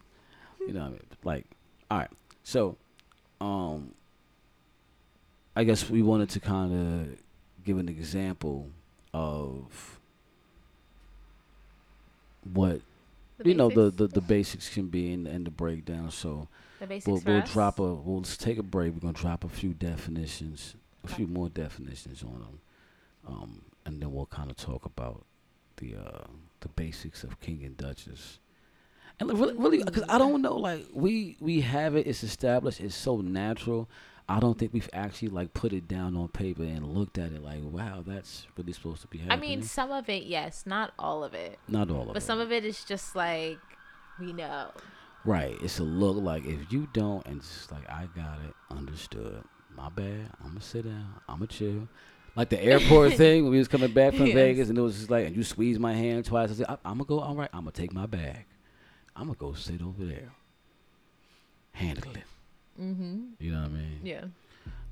you know what I mean? Like all right. So, um, I guess we wanted to kind of give an example of what The you know the, basics- the the basics can be and, and the breakdown. So the basics we'll, we'll drop a we'll let's take a break. We're gonna drop a few definitions, a few more definitions on them, um, and then we'll kind of talk about the uh, the basics of King and Duchess. And like, really, really, because I don't know, like we we have it, it's established, it's so natural. I don't think we've actually like put it down on paper and looked at it like, wow, that's really supposed to be happening. I mean, some of it, yes, not all of it, not all of but it. But some of it is just like we know. Right. It's a look like if you don't, and it's just like I got it, understood. My bad. I'm gonna sit down. I'm gonna chill. Like the airport thing when we was coming back from Yes. Vegas, and it was just like, and you squeeze my hand twice. I said, I, I'm gonna go. All right. I'm gonna take my bag. I'm gonna go sit over there. Handle it. Mm-hmm. You know what I mean? Yeah.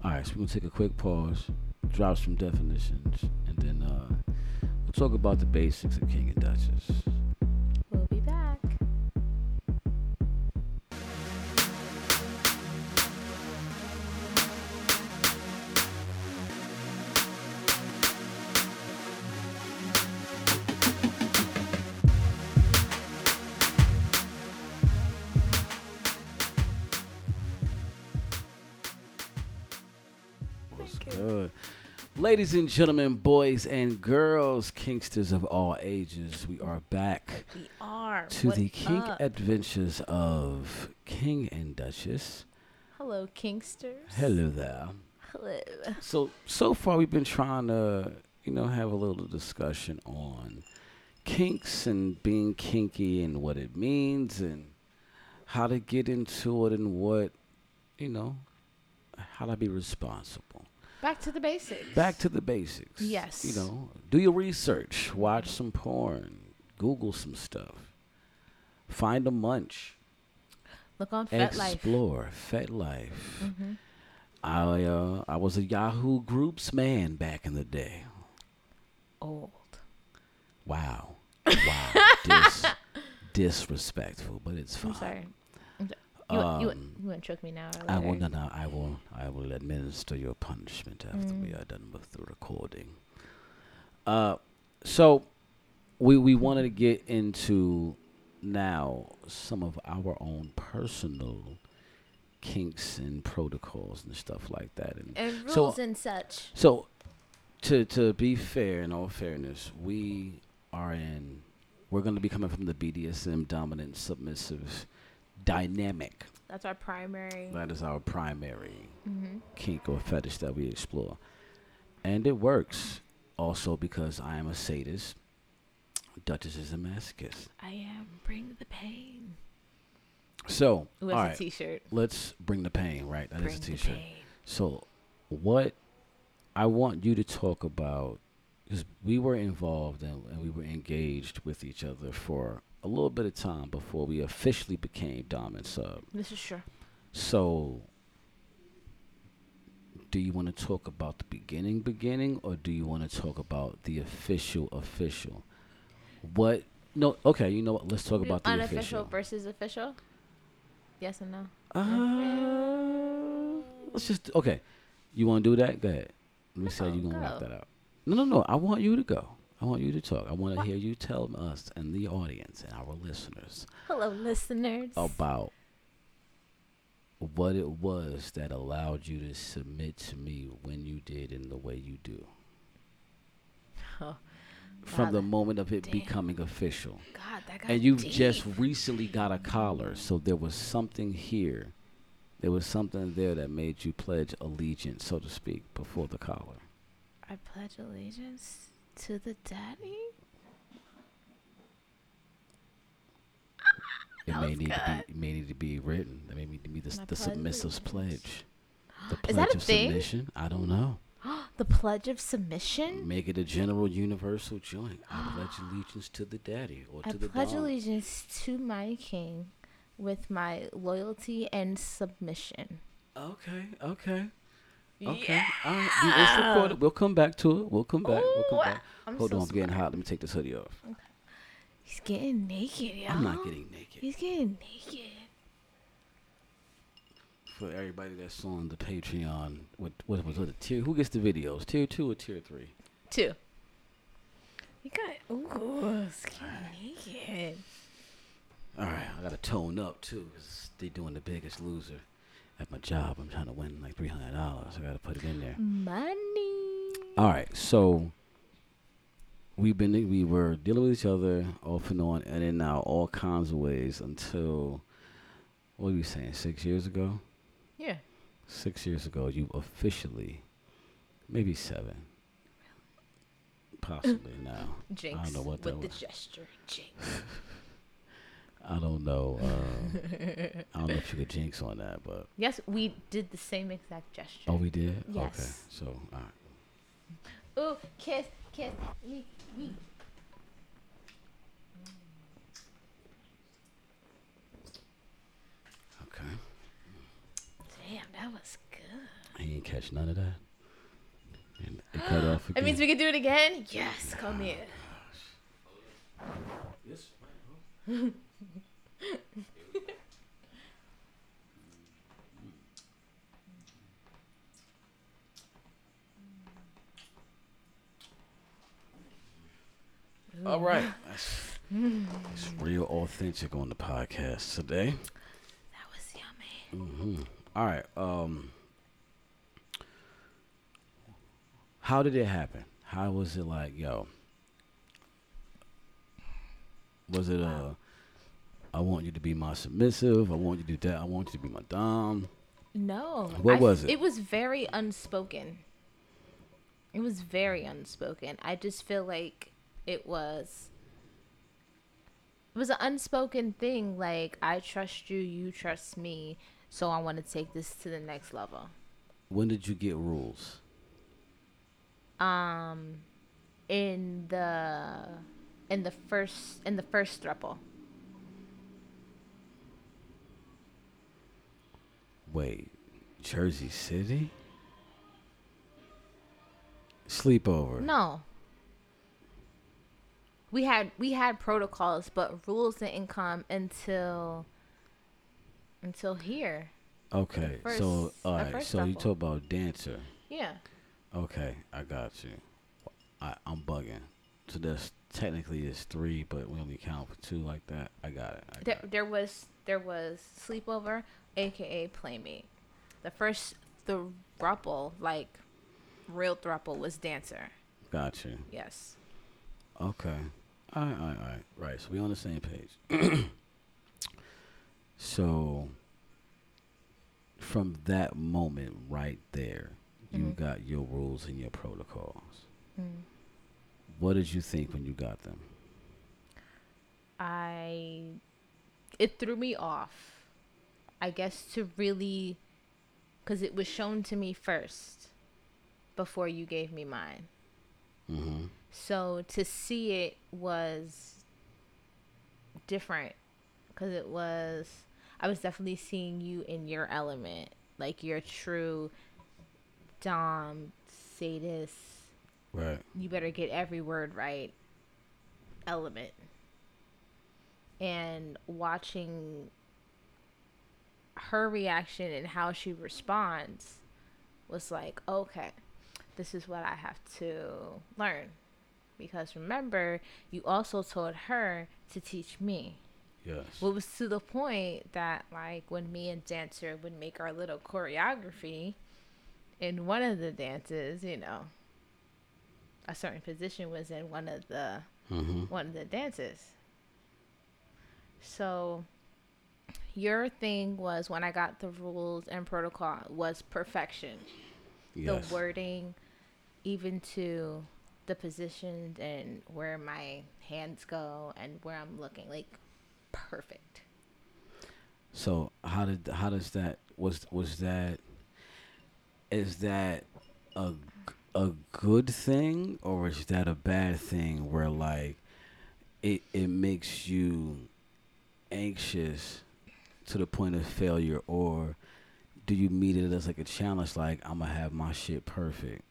All right. So we're gonna take a quick pause, drop some definitions, and then uh, we'll talk about the basics of King and Duchess. Ladies and gentlemen, boys and girls, kinksters of all ages, we are back We are. to What the kink up? adventures of King and Duchess. Hello, Kingsters. Hello there. Hello. So so far we've been trying to, you know, have a little discussion on kinks and being kinky and what it means and how to get into it and what, you know, how to be responsible. Back to the basics. Back to the basics. Yes. You know, do your research, watch some porn, Google some stuff, find a munch, Look on FetLife. explore FetLife. Mm-hmm. I uh, I was a Yahoo Groups man back in the day. Old. Wow, wow, Dis- disrespectful, but it's fine. I'm sorry. So- You, you, Um, you want to choke me now? I will no, no, I will I will administer your punishment after we Mm. are done with the recording. Uh, so we we wanted to get into now some of our own personal kinks and protocols and stuff like that. And, And So- rules and such. so, to to be fair, in all fairness, we are in. We're going to be coming from the BDSM dominant submissive dynamic. That's our primary. That is our primary hmm kink or fetish that we explore. And it works also because I am a sadist. Duchess is a masochist. I am. Bring the pain. So, Ooh, all right, a T-shirt. let's bring the pain, right? That is Bring a the t-shirt. So, what I want you to talk about is we were involved and, and we were engaged with each other for a little bit of time before we officially became dom and sub. This is true. So, do you want to talk about the beginning, beginning, or do you want to talk about the official, official? What? No, okay. You know what? Let's talk about the Unofficial official. versus official. Yes and no. Uh, let's just okay. You want to do that? Go ahead. Let me see how No, you gonna go. that up. No, no, no. I want you to go. I want you to talk. I want to hear you tell us and the audience and our listeners Hello, listeners. about what it was that allowed you to submit to me when you did in the way you do. Oh, From wow, the moment of it damn. becoming official. God, that got And you've deep. just recently got a collar, so there was something here. There was something there that made you pledge allegiance, so to speak, before the collar. I pledge allegiance to the daddy. It may need to be it may need to be written. That may need to be the, I the pledge submissive's pledge. The Is pledge that a of thing? submission. I don't know. the pledge of submission. Make it a general universal joint. I pledge allegiance to the daddy or I to the dog. I pledge allegiance to my king with my loyalty and submission. Okay, okay. Okay. All right. It's recorded. We'll come back to it. We'll come back. we'll come back. I'm Hold so on, I'm getting hot. Let me take this hoodie off. Okay. He's getting naked, y'all. I'm not getting naked. He's getting naked. For everybody that's on the Patreon, what what was it? Tier? Who gets the videos? Tier two or tier three? Two. You got ooh, he's getting naked. All right, I gotta tone up too, cause they doing the Biggest Loser at my job. I'm trying to win like three hundred dollars. I gotta put it in there. Money. All right, so we've been we were dealing with each other off and on, and in now all kinds of ways until what were you saying? Six years ago. Yeah. Six years ago, you officially, maybe seven, possibly now. Jinx. know what that with the was. gesture. Jinx. I don't know. Uh, I don't know if you could jinx on that, but yes, we did the same exact gesture. oh, we did. Okay, Yes. so all right. Ooh, kiss, kiss. Me, me. Okay, Damn, that was good. he ain't catch none of that. And it cut off again. That means we can do it again? Yes, come here. All right. That's, it's real authentic on the podcast today. That was yummy. hmm All right. Um, how did it happen? How was it like, yo? Was it uh I want you to be my submissive. I want you to do that. I want you to be my dom. No. What I- was it? It was very unspoken. It was very unspoken. I just feel like it was it was an unspoken thing like I trust you, you trust me, so I want to take this to the next level. When did you get rules? Um in the in the first in the first throuple. Wait, Jersey City? Sleepover. No. We had we had protocols, but rules didn't come until until here. Okay, first- so all right, the right, first so you talk about dancer. Yeah. Okay, I got you. I, I'm bugging. So that's technically it's three, but we only count for two like that. I got it. I There, got it. there was there was sleepover, aka playmate. The first the thruple, like real thruple, was dancer. Got you. Yes. Okay. All right, all right, all right. Right. So we on the same page. so from that moment right there, you Mhm. got your rules and your protocols. Mm. What did you think when you got them? I it threw me off. I guess to really cuz it was shown to me first before you gave me mine. Mm-hmm. So to see it was different cuz it was I was definitely seeing you in your element, like your true dom sadist Right. you better get every word right element and watching her reaction and how she responds was like okay this is what i have to learn because remember you also told her to teach me Yes. well, it was to the point that like when me and dancer would make our little choreography in one of the dances you know a certain position was in one of the mm-hmm. one of the dances so your thing was when i got the rules and protocol was perfection Yes. the wording even to the positions and where my hands go and where i'm looking like perfect So how did how does that was was that is that a a good thing or is that a bad thing where like it it makes you anxious to the point of failure or do you meet it as like a challenge like I'm gonna have my shit perfect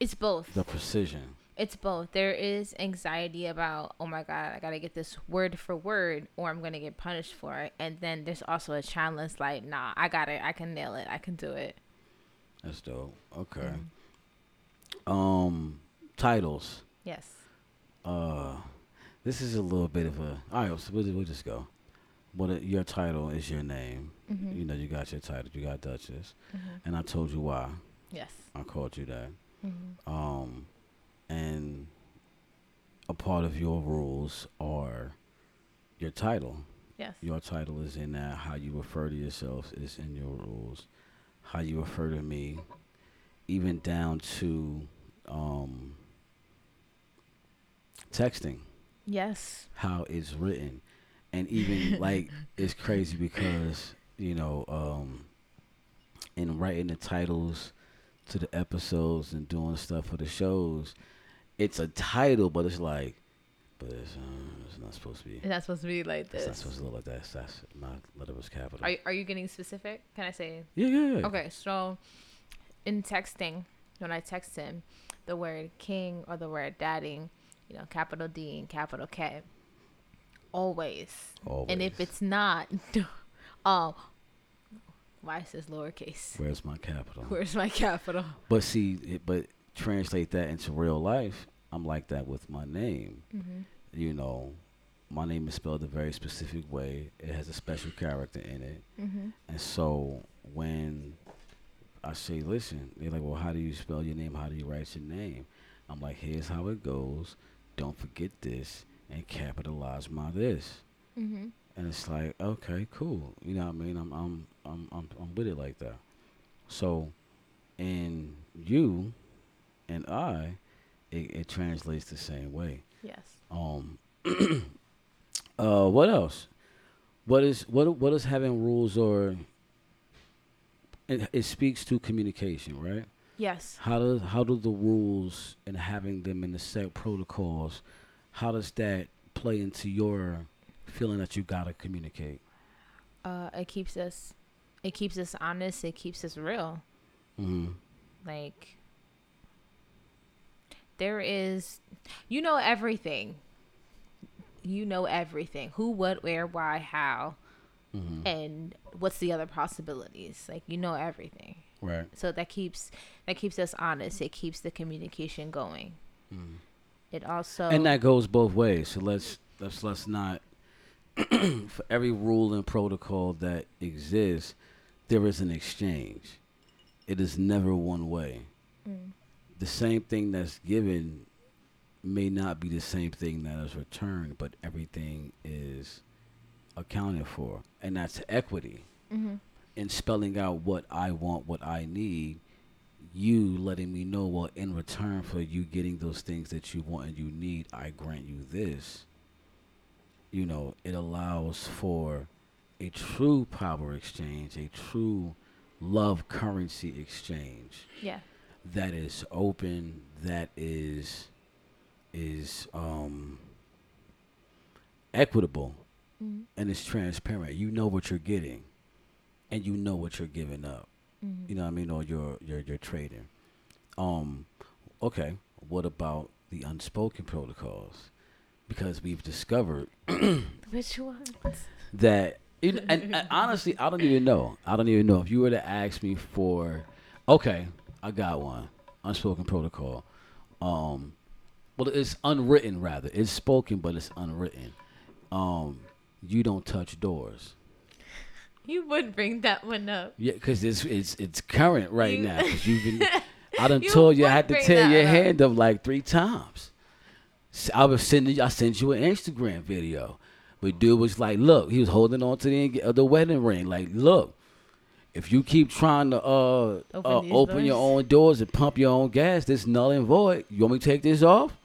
it's both the precision It's both. There is anxiety about, oh my God, I got to get this word for word or I'm to get punished for it. And then there's also a challenge like, nah, I got it. I can nail it. I can do it. that's dope okay Mhm. um titles Yes. Uh, this is a little bit of a. All right, so we'll, we'll just go. What a, your title is your name. Mm-hmm. You know, you got your title. You got Duchess, hmm and I told you why Yes. I called you that. hmm Um, and a part of your rules are your title. Yes. Your title is in that. How you refer to yourself is in your rules. How you refer to me, even down to um, texting. Yes. how it's written and even like it's crazy because you know um in writing the titles to the episodes and doing stuff for the shows it's a title but it's like but it's, uh, it's not supposed to be It's not supposed to be like this. it's not supposed to look like that that's my letter was capital Are you, are you getting specific? Can I say? yeah yeah yeah Okay. So in texting, when I text him, the word king or the word dadding, you know, capital D and capital K. Always. Always. And if it's not, um, why is this lowercase? where's my capital Where's my capital? but see it, but translate that into real life i'm like that with my name Mm-hmm. you know, my name is spelled a very specific way. It has a special character in it. Mm-hmm. And so when I say, listen, they're like, well, how do you spell your name? How do you write your name? I'm like, here's how it goes. Don't forget this and capitalize my this. Mm-hmm. And it's like, okay, cool. You know what I mean? I'm I'm I'm I'm, I'm with it like that. So in you and I, it, it translates the same way. Yes. Um. uh. What else? What is what? What is having rules or? It, it speaks to communication, right? Yes. How does how do the rules and having them in the set protocols? How does that play into your feeling that you gotta communicate? Uh, it keeps us, it keeps us honest. It keeps us real. Mm-hmm. Like there is, you know everything. You know everything. Who, what, where, why, how, Mm-hmm. and what's the other possibilities. Like you know everything. Right. So that keeps that keeps us honest. It keeps the communication going. Mm. It also and that goes both ways. So let's let's let's not for every rule and protocol that exists, there is an exchange. It is never one way. Mm. The same thing that's given may not be the same thing that is returned, but everything is accounted for, and that's equity. Mhm. In spelling out what I want, what I need, you letting me know, well, in return for you getting those things that you want and you need, I grant you this. You know, it allows for a true power exchange, a true love currency exchange yeah that is open, that is is um equitable Mhm. and it's transparent. You know what you're getting and you know what you're giving up. Mhm. You know what I mean? Or you're you're you're trading. Um okay, what about the unspoken protocols? Because we've discovered which ones that and, and honestly, I don't even know. I don't even know if you were to ask me for, okay, I got one unspoken protocol. Um, well, it's unwritten rather. It's spoken, but it's unwritten. Um, you don't touch doors. you wouldn't bring that one up Yeah, because it's it's it's current right You- now. 'cause you've been. I done You told you I had to tear your up. hand up like three times. I was sending. I sent you an Instagram video. Where dude was like, "Look, he was holding on to the uh, the wedding ring. Like, look, if you keep trying to uh Open uh, open your own doors and pump your own gas, this null and void. You want me to take this off?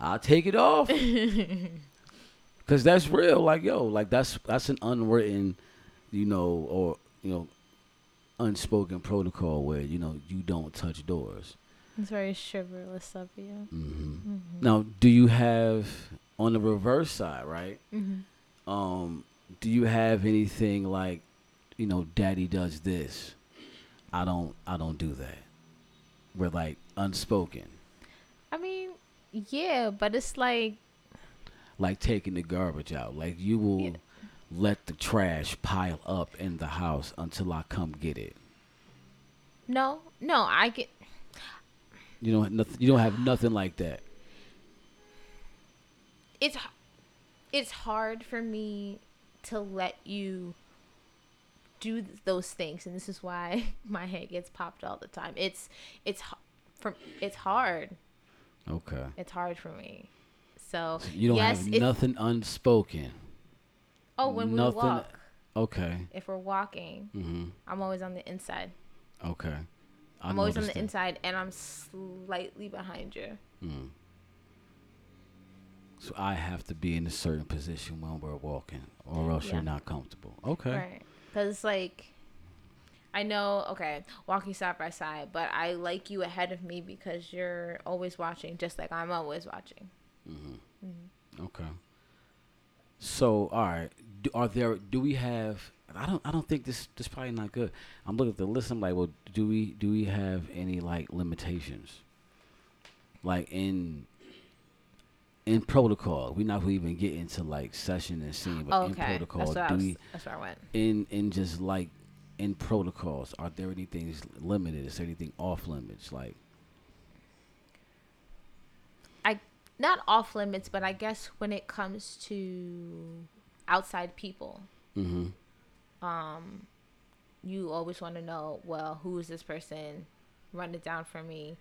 I'll take it off. Cause that's real. Like, yo, like that's that's an unwritten, you know, or you know, unspoken protocol where you know you don't touch doors. it's very chivalrous of you hmm Now, do you have on the reverse side, right? Mhm. Um, do you have anything like, you know, Daddy does this? I don't. I don't do that. We're like unspoken, i mean yeah but it's like like taking the garbage out. Like you will Yeah. Let the trash pile up in the house until I come get it. no no i get You don't. Nothing, you don't have nothing like that. it's it's hard for me to let you do those things and this is why my head gets popped all the time it's it's from it's hard Okay. it's hard for me so You don't yes have nothing unspoken. Oh when we walk Okay. if we're walking Mm-hmm. i'm always on the inside Okay. I i'm always on the that. inside and i'm slightly behind you Mm. So I have to be in a certain position when we're walking, or else Yeah. you're not comfortable. Okay. Right. Because, like, I know, okay, walking side by side, but I like you ahead of me because you're always watching, just like I'm always watching. Mm-hmm. Okay. So, all right. Do, are there? Do we have? I don't. I don't think this. This probably not good. I'm looking at the list. I'm like, well, do we? Do we have any like limitations? Like in. In protocol, we're not even get into like session and scene, but in protocol, That's, do was, we that's where I went. in in just like in protocols are there anything that's limited is there anything off limits like I Not off limits, but I guess when it comes to outside people, mm-hmm um, you always want to know, well, who is this person? Run it down for me.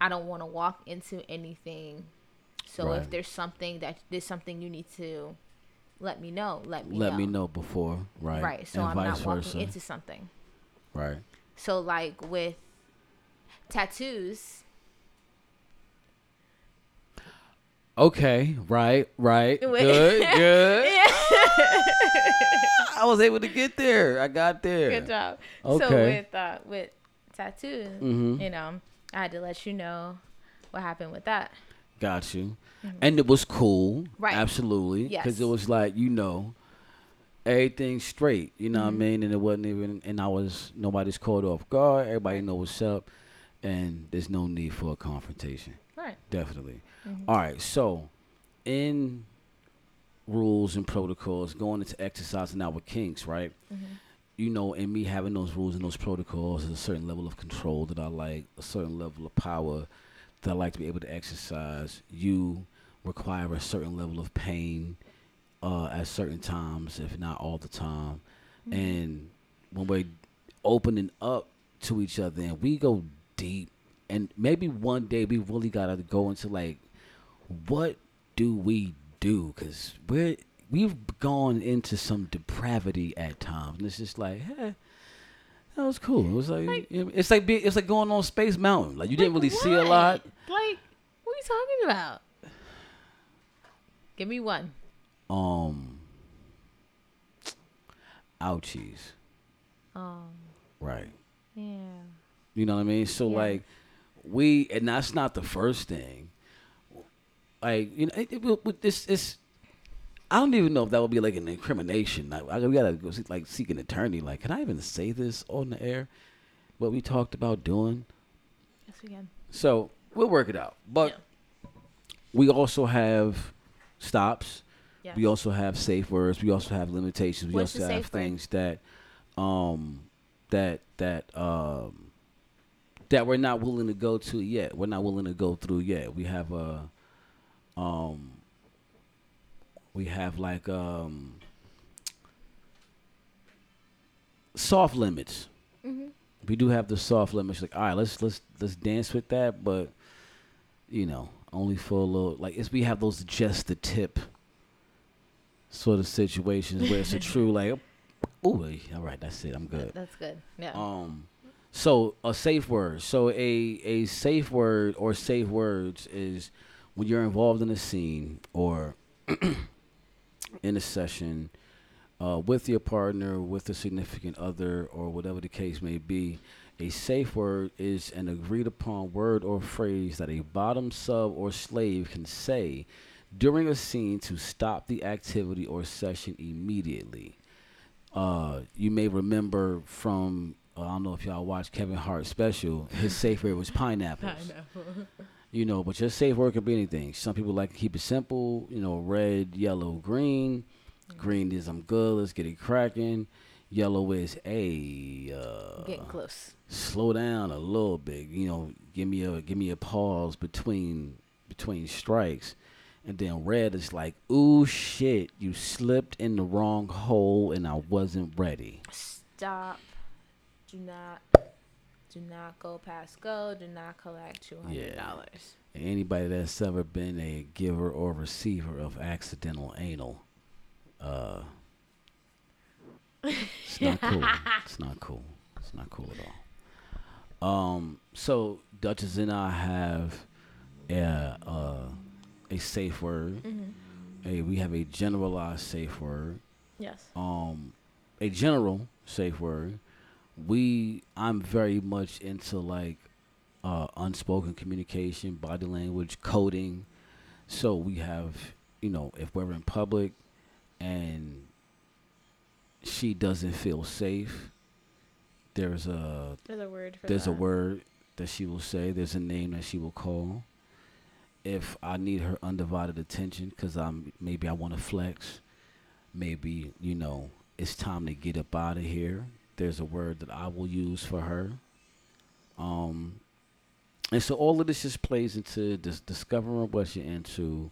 I don't want to walk into anything. So Right. if there's something that there's something you need to let me know, let me let know. me know before right Right. So and I'm not walking versa into something. right So like with tattoos, okay right right good good i was able to get there i got there good job. Okay. So with uh, with tattoos, Mhm. you know, I had to let you know what happened with that. got you and it was cool Mm-hmm. Right. absolutely Yes. because it was like you know everything straight you know what Mm-hmm. i mean and it wasn't even and i was nobody's caught off guard everybody know what's up and there's no need for a confrontation Right. Definitely. Mhm. All right. So, in rules and protocols, going into exercising our kinks, right? Mhm. You know, and me having those rules and those protocols, is a certain level of control that I like, a certain level of power that I like to be able to exercise. You require a certain level of pain uh, at certain times, if not all the time. Mm-hmm. And when we're opening up to each other and we go deep, and maybe one day we really gotta go into like, what do we do? Because we're we've gone into some depravity at times, and it's just like, hey, that was cool. It was like, Like- it's like be, it's like going on Space Mountain. Like you didn't really see a lot. Like, what are you talking about? Give me one. Um, ouchies, Um, right? yeah. You know what I mean? So Yeah. like, we and that's not the first thing. Like you know, it, it, with this is. I don't even know if that would be like an incrimination. Like, I, we gotta go see, like seek an attorney. Like, can I even say this on the air? What we talked about doing. Yes, we can. So we'll work it out. But Yeah. we also have stops. Yeah. We also have safe words. We also have limitations. We What's also have safe word? things that, um, that that um, that we're not willing to go to yet. We're not willing to go through yet. We have a, um, we have like um, soft limits. Mhm. We do have the soft limits. Like, all right, let's let's let's dance with that, but you know, only for a little. Like, it's we have those just the tip sort of situations where it's a true like, oh, all right, that's it. I'm good. That's good. Yeah. Um, so a safe word. So a a safe word or safe words is when you're involved in a scene or in a session uh, with your partner, with a significant other, or whatever the case may be. A safe word is an agreed upon word or phrase that a bottom sub or slave can say during a scene to stop the activity or session immediately uh, you may remember from uh, I don't know if y'all watched Kevin Hart special. His safe word was pineapples. You know, but your safe word can be anything. Some people like to keep it simple. You know, red, yellow, green. Green is I'm good. Let's get it cracking. Yellow is a uh, Getting close. slow down a little bit. You know, give me a give me a pause between between strikes. And then red is like, ooh shit, you slipped in the wrong hole and I wasn't ready. Stop. Do not. Do not go past go. Do not collect two hundred dollars. And anybody that's ever been a giver or receiver of accidental anal, uh, it's not cool. It's not cool. It's not cool at all. Um, so Duchess and I have a uh, a safe word. Mm-hmm. A we have a generalized safe word. Yes. um a general safe word we i'm very much into like uh unspoken communication body language coding. So we have you know if we're in public and she doesn't feel safe there's a There's a word for there's that. a word that she will say. There's a name that she will call. If i need her undivided attention because i'm maybe i want to flex maybe you know it's time to get up out of here there's a word that i will use for her um and so all of this just plays into dis- discovering what you're into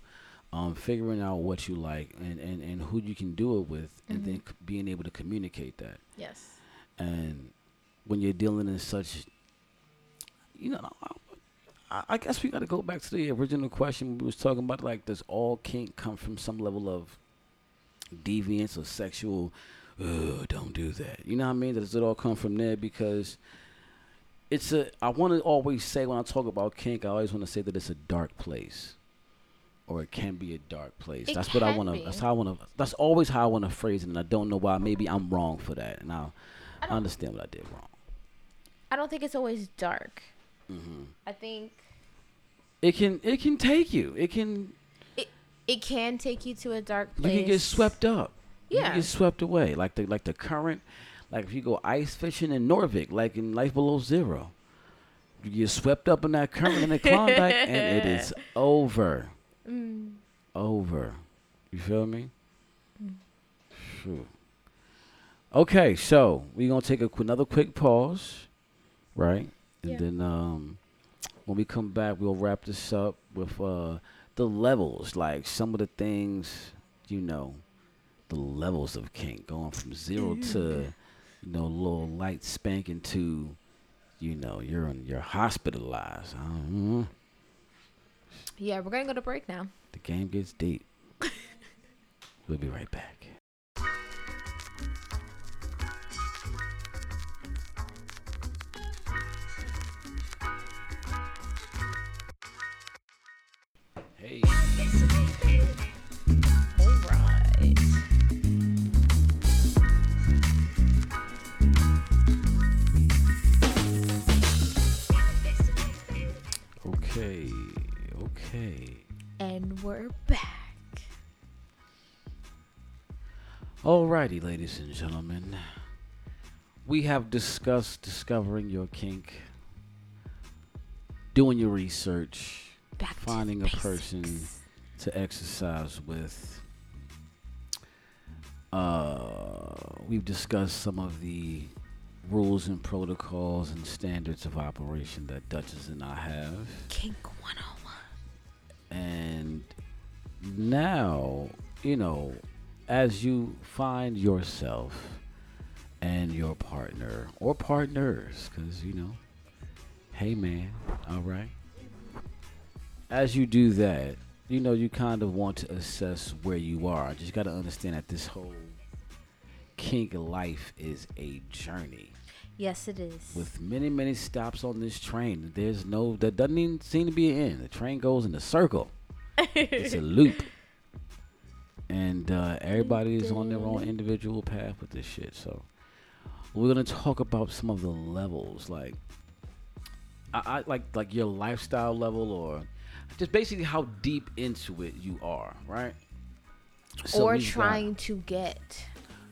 um figuring out what you like and and, and who you can do it with and then Mhm. c- being able to communicate that Yes. and when you're dealing in such you know I, I guess we got to go back to the original question we was talking about like does all kink come from some level of deviance or sexual Ugh, don't do that you know what i mean does it all come from there because it's a i want to always say when i talk about kink i always want to say that it's a dark place or it can be a dark place It that's what i want to that's how i want to that's always how i want to phrase it and i don't know why maybe i'm wrong for that and i I I understand what I did wrong. I don't think it's always dark. hmm I think It can it can take you. It can it it can take you to a dark place. you can get swept up. You Yeah. can get swept away. Like the like the current. Like if you go ice fishing in Noorvik, like in Life Below Zero, you get swept up in that current in the Klondike, and it is over, Mm. over. You feel me? Mm. Okay, so we're gonna take a, another quick pause, right? And Yeah. then um, When we come back, we'll wrap this up with uh, the levels, like some of the things, you know, the levels of kink, going from zero to, you know, little light spanking to, you know, you're you're hospitalized. Yeah, we're gonna go to break now. the game gets deep. we'll be right back. We're back. Alrighty, ladies and gentlemen. We have discussed discovering your kink, doing your research, Back finding a the person to exercise with. Uh, we've discussed some of the rules and protocols and standards of operation that Duchess and I have. Kink 101. And now, you know, as you find yourself and your partner or partners, because, you know, hey man, all right. As you do that, you know, you kind of want to assess where you are. Just got to understand that this whole kink life is a journey Yes, it is. with many, many stops on this train. There's no, there doesn't even seem to be an end. The train goes in a circle it's a loop. And uh, everybody is on their own individual path with this shit. So we're gonna talk about some of the levels, like I, I like like your lifestyle level, or just basically how deep into it you are, right? So or we've got- trying to get.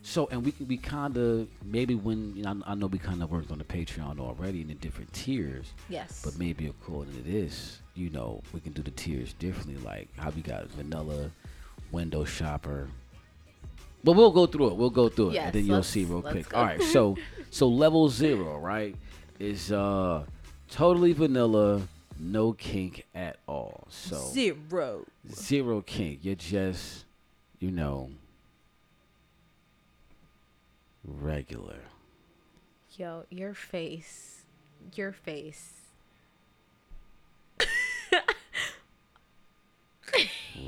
so and we we kind of maybe when you know I, I know we kind of worked on the Patreon already in the different tiers, Yes. but maybe according to this, you know, we can do the tiers differently. Like how we got vanilla, window shopper. But we'll go through it. We'll go through it, Yes, and then you'll see real quick. go. All right. So so level zero, right, is uh totally vanilla, no kink at all. So Zero. zero kink. You're just, you know, regular. Yo, your face. Your face.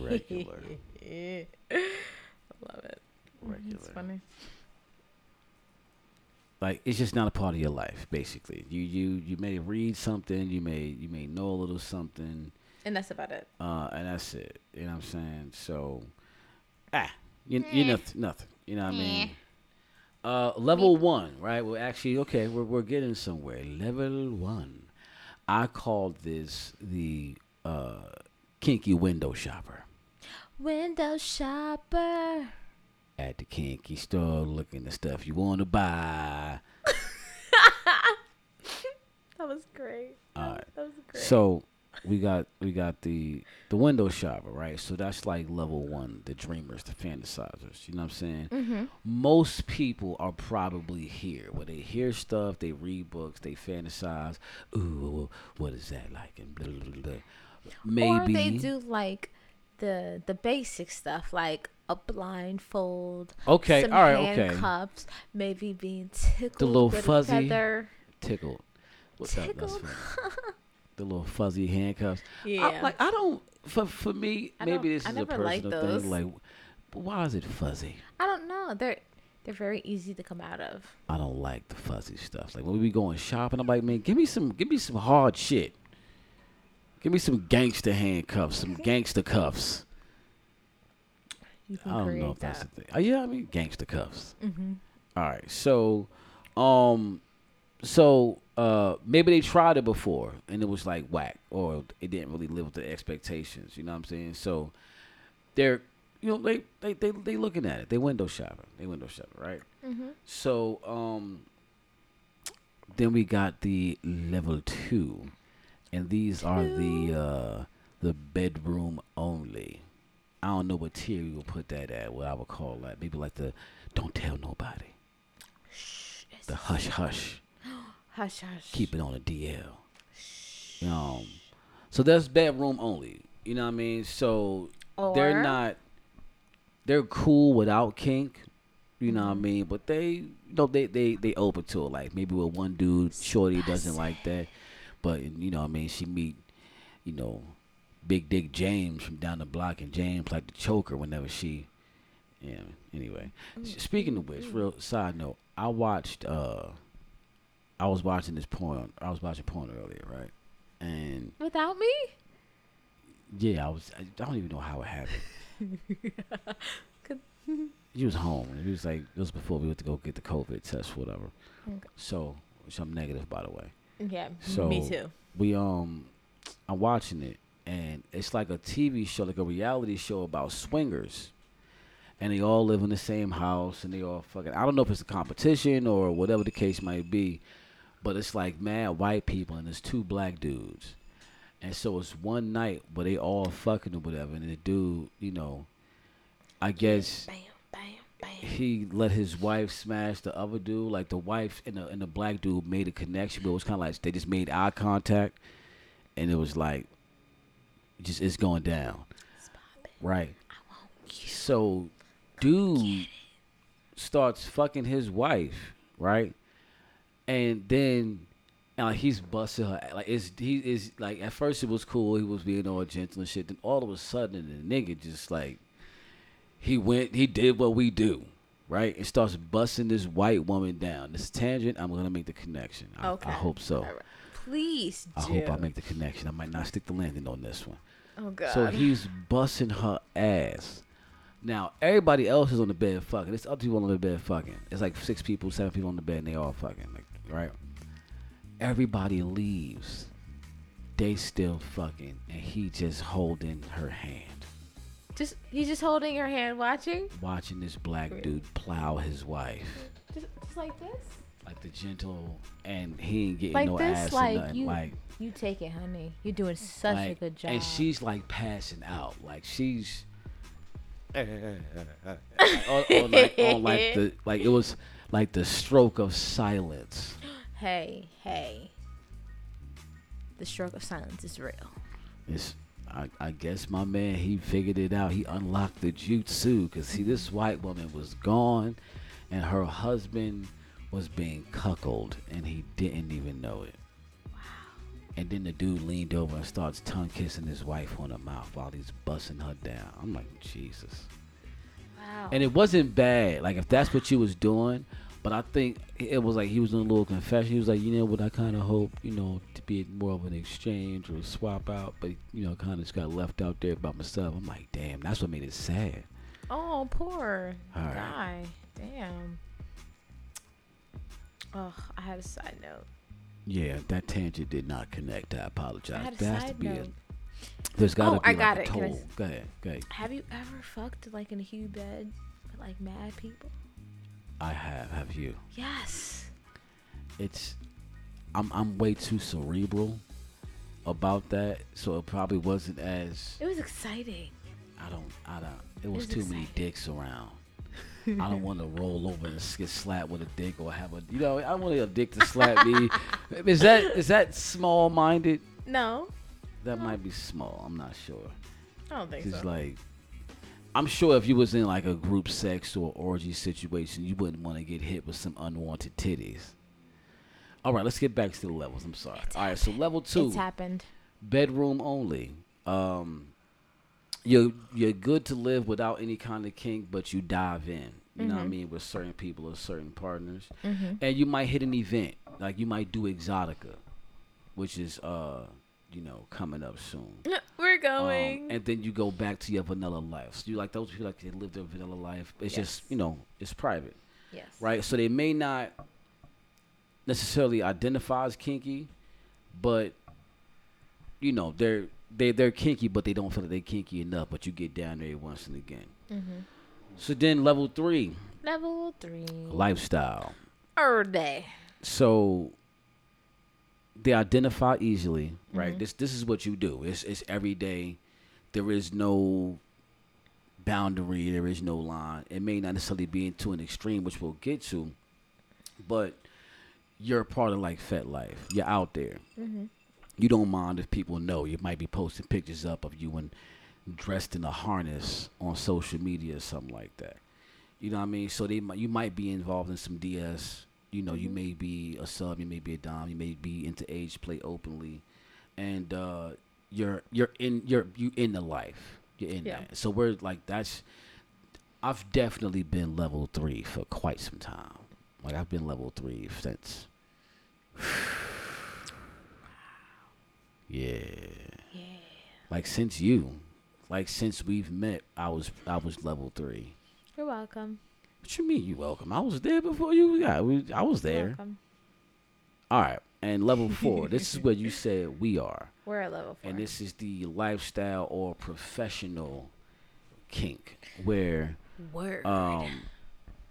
Regular. I love it. Regular. It's funny. like it's just not a part of your life basically. You you you may read something you may you may know a little something. And that's about it. uh and that's it. You know what i'm saying? So ah you, you nothing nothing. You know what i mean? Uh level one right? Well actually okay we're, we're getting somewhere. Level one i called this the uh kinky window shopper Window shopper. at the kinky store looking at stuff you want to buy That was great. all right That was great. So we got we got the the window shopper, right? So that's like level one, the dreamers, the fantasizers. You know what I'm saying? mm-hmm. Most people are probably here where they hear stuff, they read books, they fantasize. Ooh, what is that like? And blah, blah, blah. Maybe Or they do like the the basic stuff like a blindfold. Okay, some all right, okay. handcuffs, maybe being tickled The little fuzzy- feather. tickled. What's that? That's Tickled. funny. the little fuzzy handcuffs. Yeah. I, like I don't. For for me, I maybe this I is a personal thing. Like, why is it fuzzy? I don't know. They're they're very easy to come out of. I don't like the fuzzy stuff. Like when we be going shopping, I'm like, man, give me some, give me some hard shit. Give me some gangster handcuffs, some gangster cuffs. You can I don't know if that's that. the thing. Oh yeah, I mean gangster cuffs. mm-hmm. All right, so, um, so uh, maybe they tried it before and it was like whack, or it didn't really live with the expectations. You know what I'm saying? So they're, you know, they they they they looking at it. They window shopping. They window shopping, right? Mm-hmm. So um then we got the level 2 and these are the uh the bedroom only. I don't know what tier we will put that at, what I would call that. Maybe like the don't tell nobody. Shh. The hush hush. Hush hush. Keep it on a DL. Um So that's bedroom only. You know what I mean? So they're not. They're cool without kink. You know what I Mhm. mean? But they, you know, they they they open to it. Like maybe with one dude, shorty doesn't like that, but you know, what I mean, she meet, you know, Big Dick James from down the block, and James like to choke her whenever she. Yeah. Anyway, S- speaking of which, real side note, I watched. uh I was watching this porn. I was watching porn earlier, right? And Without me? yeah, I was. I don't even know how it happened. Could- He was home. It was like it was before we went to go get the COVID test, whatever. Okay. So, which I'm negative, by the way. Yeah, So- me too. We um, I'm watching it, and it's like a TV show, like a reality show about swingers, and they all live in the same house, and they all fucking. I don't know if it's a competition or whatever the case might be, but it's like mad white people and there's two black dudes, and so it's one night where they all fucking or whatever, and the dude, you know, I guess Bam, bam, bam. he let his wife smash the other dude. Like the wife and the and the black dude made a connection, but it was kind of like they just made eye contact, and it was like, just it's going down, right? So, dude starts fucking his wife, right? And then, like he's busting her. Like it's he is like at first it was cool. He was being all gentle and shit. Then all of a sudden the nigga just like he went. He did what we do, right? And starts busting this white woman down. This tangent. I'm gonna make the connection. I, Okay. I hope so. Right. Please do. I hope I make the connection. I might not stick the landing on this one. Oh god. So he's busting her ass. Now everybody else is on the bed fucking. There's other people on the bed fucking. It's like six people, seven people on the bed, and they all fucking. Like, right? Everybody leaves. They still fucking, and he just holding her hand, just he's just holding her hand, watching, watching this black dude plow his wife. just, just like this. Like the gentle, and he ain't getting Like no this, ass like or nothing. you- like, You take it, honey. You're doing such like, a good job. and she's like passing out. Like she's or, or like on like the like it was like the stroke of silence. hey, hey. The stroke of silence is real. It's I, I guess my man he figured it out. He unlocked the jutsu because see this white woman was gone, and her husband was being cuckolded, and he didn't even know it. Wow. And then the dude leaned over and starts tongue kissing his wife on the mouth while he's busting her down. I'm like Jesus. Wow. And it wasn't bad. Like if that's what you was doing, but I think it was like he was doing a little confession. He was like, you know what, I kind of hope, you know, to be more of an exchange or a swap out, but you know, kind of just got left out there by myself. I'm like, damn, that's what made it sad. oh, poor right. guy. Damn. Oh, I had a side note. Yeah, that tangent did not connect. I apologize. I had a there has to side be note. A. There's got to Oh, be I got a it. I toll. s- Go ahead, go ahead. Have you ever fucked like in a huge bed with like mad people? I have. Have you? Yes. It's. I'm I'm way too cerebral about that, so it probably wasn't as. It was exciting. I don't. I don't. It was was too many dicks around. I don't want to roll over and get slapped with a dick or have a. You know, I want a dick to slap me. Is that is that small minded? No, That might be small. I'm not sure. I don't think It's so. like, I'm sure if you was in like a group sex or orgy situation, you wouldn't want to get hit with some unwanted titties. All right, let's get back to the levels. I'm sorry. It's All right, so level two, It's happened. bedroom only. Um, you're you're good to live without any kind of kink, but you dive in. You know what I Mhm. mean with certain people or certain partners, Mm-hmm. and you might hit an event like you might do Exxxotica, which is uh you know coming up soon. We're Um, going. and then you go back to your vanilla life. So you like those people like they live their vanilla life. It's just you know it's private, yes. right? So they may not necessarily identify as kinky, but you know they're they they're kinky, but they don't feel that they're kinky enough. But you get down there once and again. Mm-hmm. So then level three, Level three. lifestyle. Or day. So they identify easily, right? Mhm. This this is what you do. It's it's every day. There is no boundary. There is no line. It may not necessarily be into an extreme, which we'll get to, but you're a part of like FetLife. You're out there. Mm-hmm. you don't mind if people know. You might be posting pictures up of you and dressed in a harness on social media or something like that. You know what I mean? So they you might be involved in some DS. You know, you Mhm. may be a sub, you may be a dom, you may be into age play openly, and uh, you're you're in you're you in the life. You're in Yeah. that. So we're like that's. I've definitely been level three for quite some time. Like I've been level three since. Yeah. Yeah. Like since you, like since we've met, I was I was level three. You're welcome. What you mean you welcome? I was there before you. Yeah, we, I was there. welcome. All right, and level four. this is where you said we are, We're at level four. and this is the lifestyle or professional kink where word. um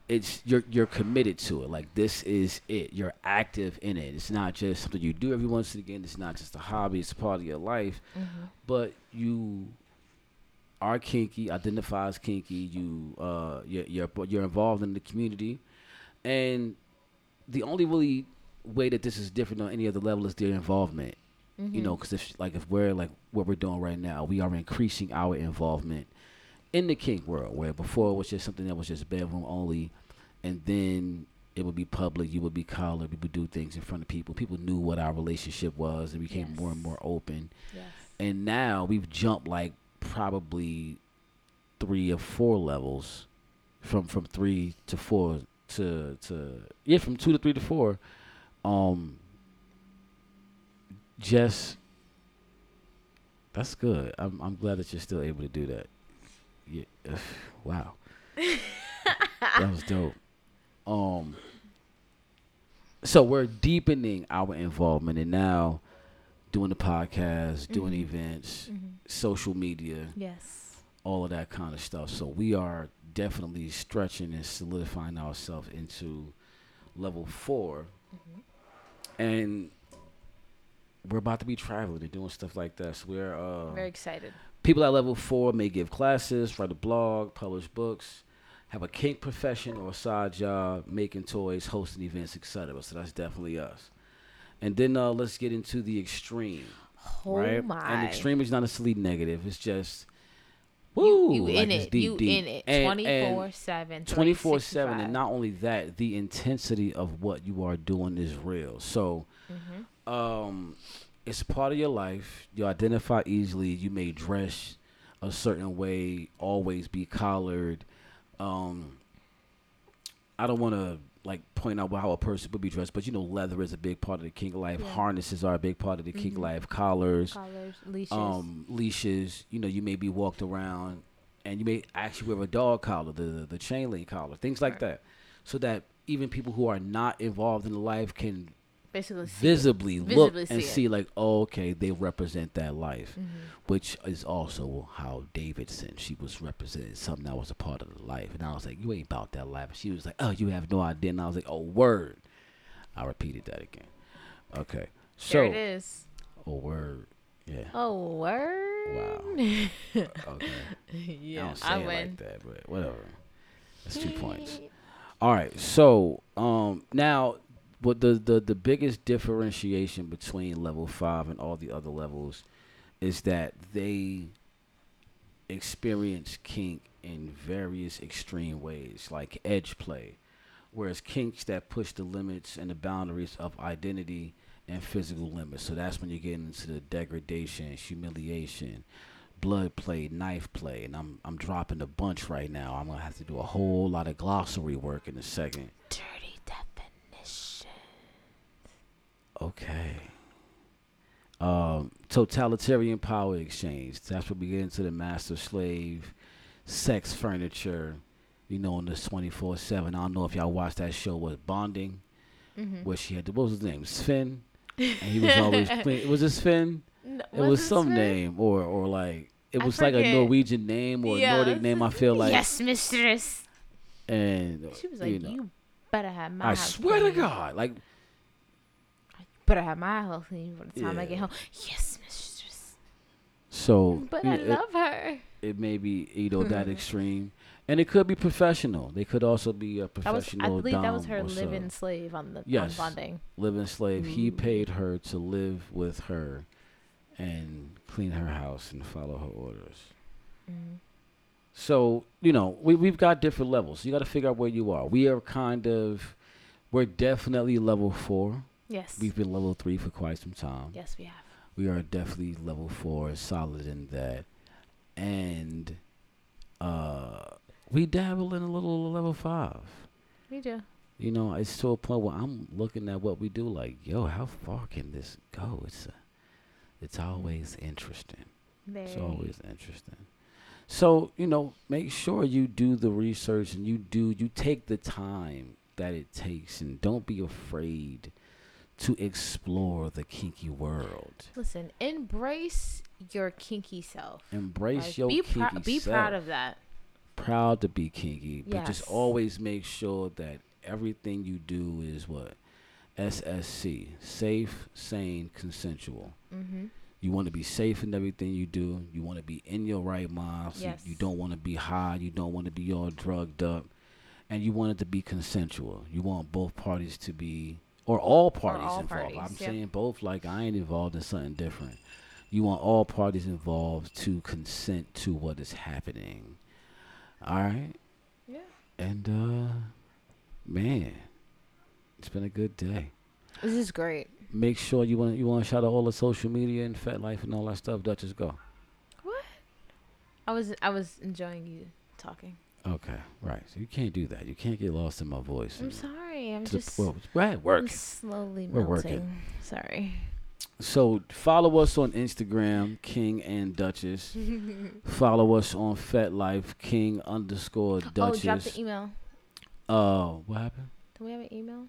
it's you're you're committed to it like this is it you're active in it it's not just something you do every once and again it's not just a hobby it's a part of your life Mhm. but you are kinky identify as kinky you uh you're, you're you're involved in the community and the only really way that this is different on any other level is their involvement you Mhm. know because if like if we're like what we're doing right now we are increasing our involvement in the kink world where before it was just something that was just bedroom only and then it would be public you would be collared we would do things in front of people people knew what our relationship was and became more and more open Yes. and now we've jumped like probably three or four levels from from three to four to to yeah from two to three to four um just that's good. I'm i'm glad that you're still able to do that. Yeah wow. That was dope. Um so we're deepening our involvement and now doing the podcast doing Mhm. events Mhm. social media Yes. all of that kind of stuff. So we are definitely stretching and solidifying ourselves into level 4 Mhm. and we're about to be traveling and doing stuff like this. So we're uh, Very excited. people at level four may give classes, write a blog, publish books, have a kink profession or a side job, making toys, hosting events, etc. So that's definitely us. And then uh, let's get into the extreme Oh right? my. And extreme is not necessarily negative. It's just You, woo, you like in it. deep, you deep. in it. Twenty and seven. 24 7 and not only that the intensity of what you are doing is real so Mm-hmm. um it's part of your life you identify easily you may dress a certain way always be collared um i don't want to like point out how a person would be dressed but you know leather is a big part of the kink life Yeah. harnesses are a big part of the kink Mhm. life collars Collars, leashes. um, leashes. You know, you may be walked around, and you may actually wear a dog collar, the the chain link collar, things like Right. that, so that even people who are not involved in the life can Basically. see it. visibly look Visibly and see see like, oh, okay, they represent that life, Mhm. which is also how Davidson she was representing something that was a part of the life, and I was like, you ain't about that life. And she was like, oh, you have no idea, and I was like, oh, word. I repeated that again. Okay, so there it is. oh, word, yeah. Oh word. Wow. Okay. I yeah, don't say I, it win. like that, but whatever. That's two points. All right. So um, now, what the, the the biggest differentiation between level five and all the other levels is that they experience kink in various extreme ways, like edge play, whereas kinks that push the limits and the boundaries of identity and physical limits. So that's when you get into the degradation, humiliation, blood play, knife play, and I'm I'm dropping a bunch right now. I'm gonna have to do a whole lot of glossary work in a second. Dirty definition. Okay. Um, totalitarian power exchange. That's what we get into the master slave, sex furniture. You know, in this twenty four seven. I don't know if y'all watched that show was bonding, Mm-hmm. where she had the, what was his name? Sven, and he was always clean. Was it Sven? No, It was it some Sven? name or or like it was like a. Norwegian name or a Yeah, Nordic name. I feel like yes, mistress. and She was you like, know, you, better have my I swear to. God, like better have my house clean by the time I get home. Yes, mistress. so. But I it- love her. it may be you know that extreme And it could be professional. They could also be a That was, professional. I believe that was her living slave on the Yes. on bonding. living slave. He paid her to live with her and clean her house and follow her orders. Mm. So, you know, we, we've got different levels. You got to figure out where you are. We are kind of, we're definitely level four. Yes. We've been level three for quite some time. yes, we have. We are definitely level four, solid in that. And uh, we dabble in a little level five. We do. You know, it's to a point where I'm looking at what we do, like, yo, how far can this go? It's a, it's always interesting. It's always interesting. So you know, make sure you do the research and you do you take the time that it takes, and don't be afraid to explore the kinky world. Listen, embrace your kinky self. Embrace Like, your be kinky prou- be self. proud of that. proud to be kinky, but just always make sure that everything you do is what SSC, safe, sane, consensual. Mm-hmm. You want to be safe in everything you do. You want to be in your right mind. So Yes. You don't want to be high. You don't want to be all drugged up. And you want it to be consensual. You want both parties to be, or all parties all involved. parties, I'm saying both, like I ain't involved in something different. You want all parties involved to consent to what is happening. All right? Yeah. And, uh, man, it's been a good day This is great. make sure you want you want to shout out all the social media and FetLife and all that stuff. Duchess, go. What? I was I was enjoying you talking. Okay, right. So you can't do that. You can't get lost in my voice. I'm and sorry. I'm just well, we're work. I'm slowly We're melting. working. Sorry. So follow us on Instagram, King and Duchess. follow us on FetLife, King underscore Duchess. Oh, drop the email. uh, what happened? Do we have an email?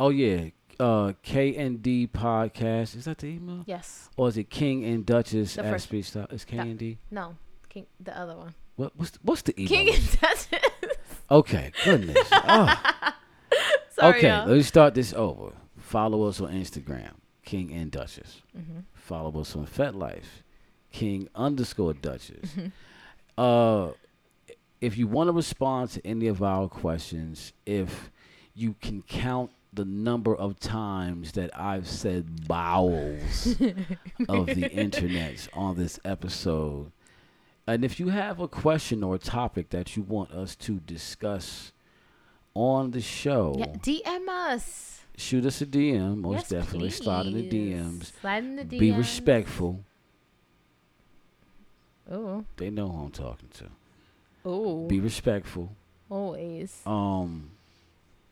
Oh yeah, uh, K and D podcast. Is that the email? Yes. Or is it King and Duchess The at speech? Style? It's K No. and D. No. King, the other one. What? What's the, what's the email? King and Duchess. Okay, goodness. oh. Sorry, okay, y'all. let's start this over. Follow us on Instagram, King and Duchess. Mm-hmm. Follow us on FetLife, King underscore Duchess. Mm-hmm. uh, if you want to respond to any of our questions, if you can count the number of times that I've said bowels of the internet on this episode, and if you have a question or a topic that you want us to discuss on the show, Yeah, DM us. shoot us a DM. Most yes, definitely, slide in the. DMs. Slide in the DMs. Be respectful. Oh. They know who I'm talking to. Oh. Be respectful. Always. Um,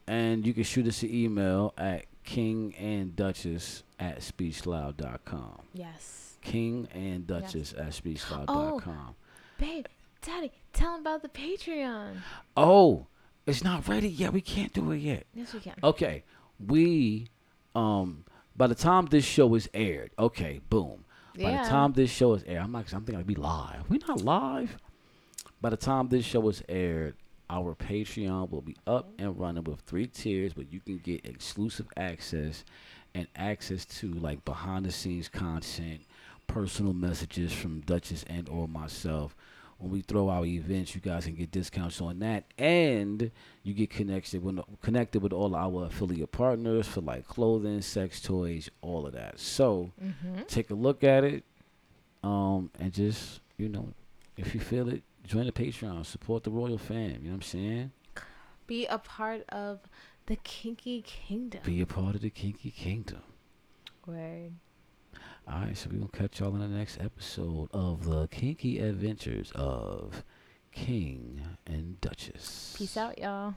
and you can shoot us an email at king and duchess at speechloud.com. Yes. King and duchess at speechloud.com. Babe, Daddy, tell them about the Patreon. Oh, it's not ready yet. We can't do it yet. Yes, we can. Okay, we um by the time this show is aired, okay, boom. By Yeah. the time this show is aired, I'm like I'm thinking I'd be live. We're not live. By the time this show is aired, our Patreon will be up and running with three tiers, but you can get exclusive access and access to like behind the scenes content, personal messages from Duchess and or myself. When we throw our events, you guys can get discounts on that, and you get connected with connected with all our affiliate partners for like clothing, sex toys, all of that. So Mm-hmm. take a look at it, um, and just you know, if you feel it, join the Patreon, support the royal fam. You know what I'm saying? Be a part of the Kinky Kingdom. Be a part of the Kinky Kingdom. Word. All right, so we're gonna catch y'all in the next episode of the Kinky Adventures of King and Duchess. Peace out, y'all.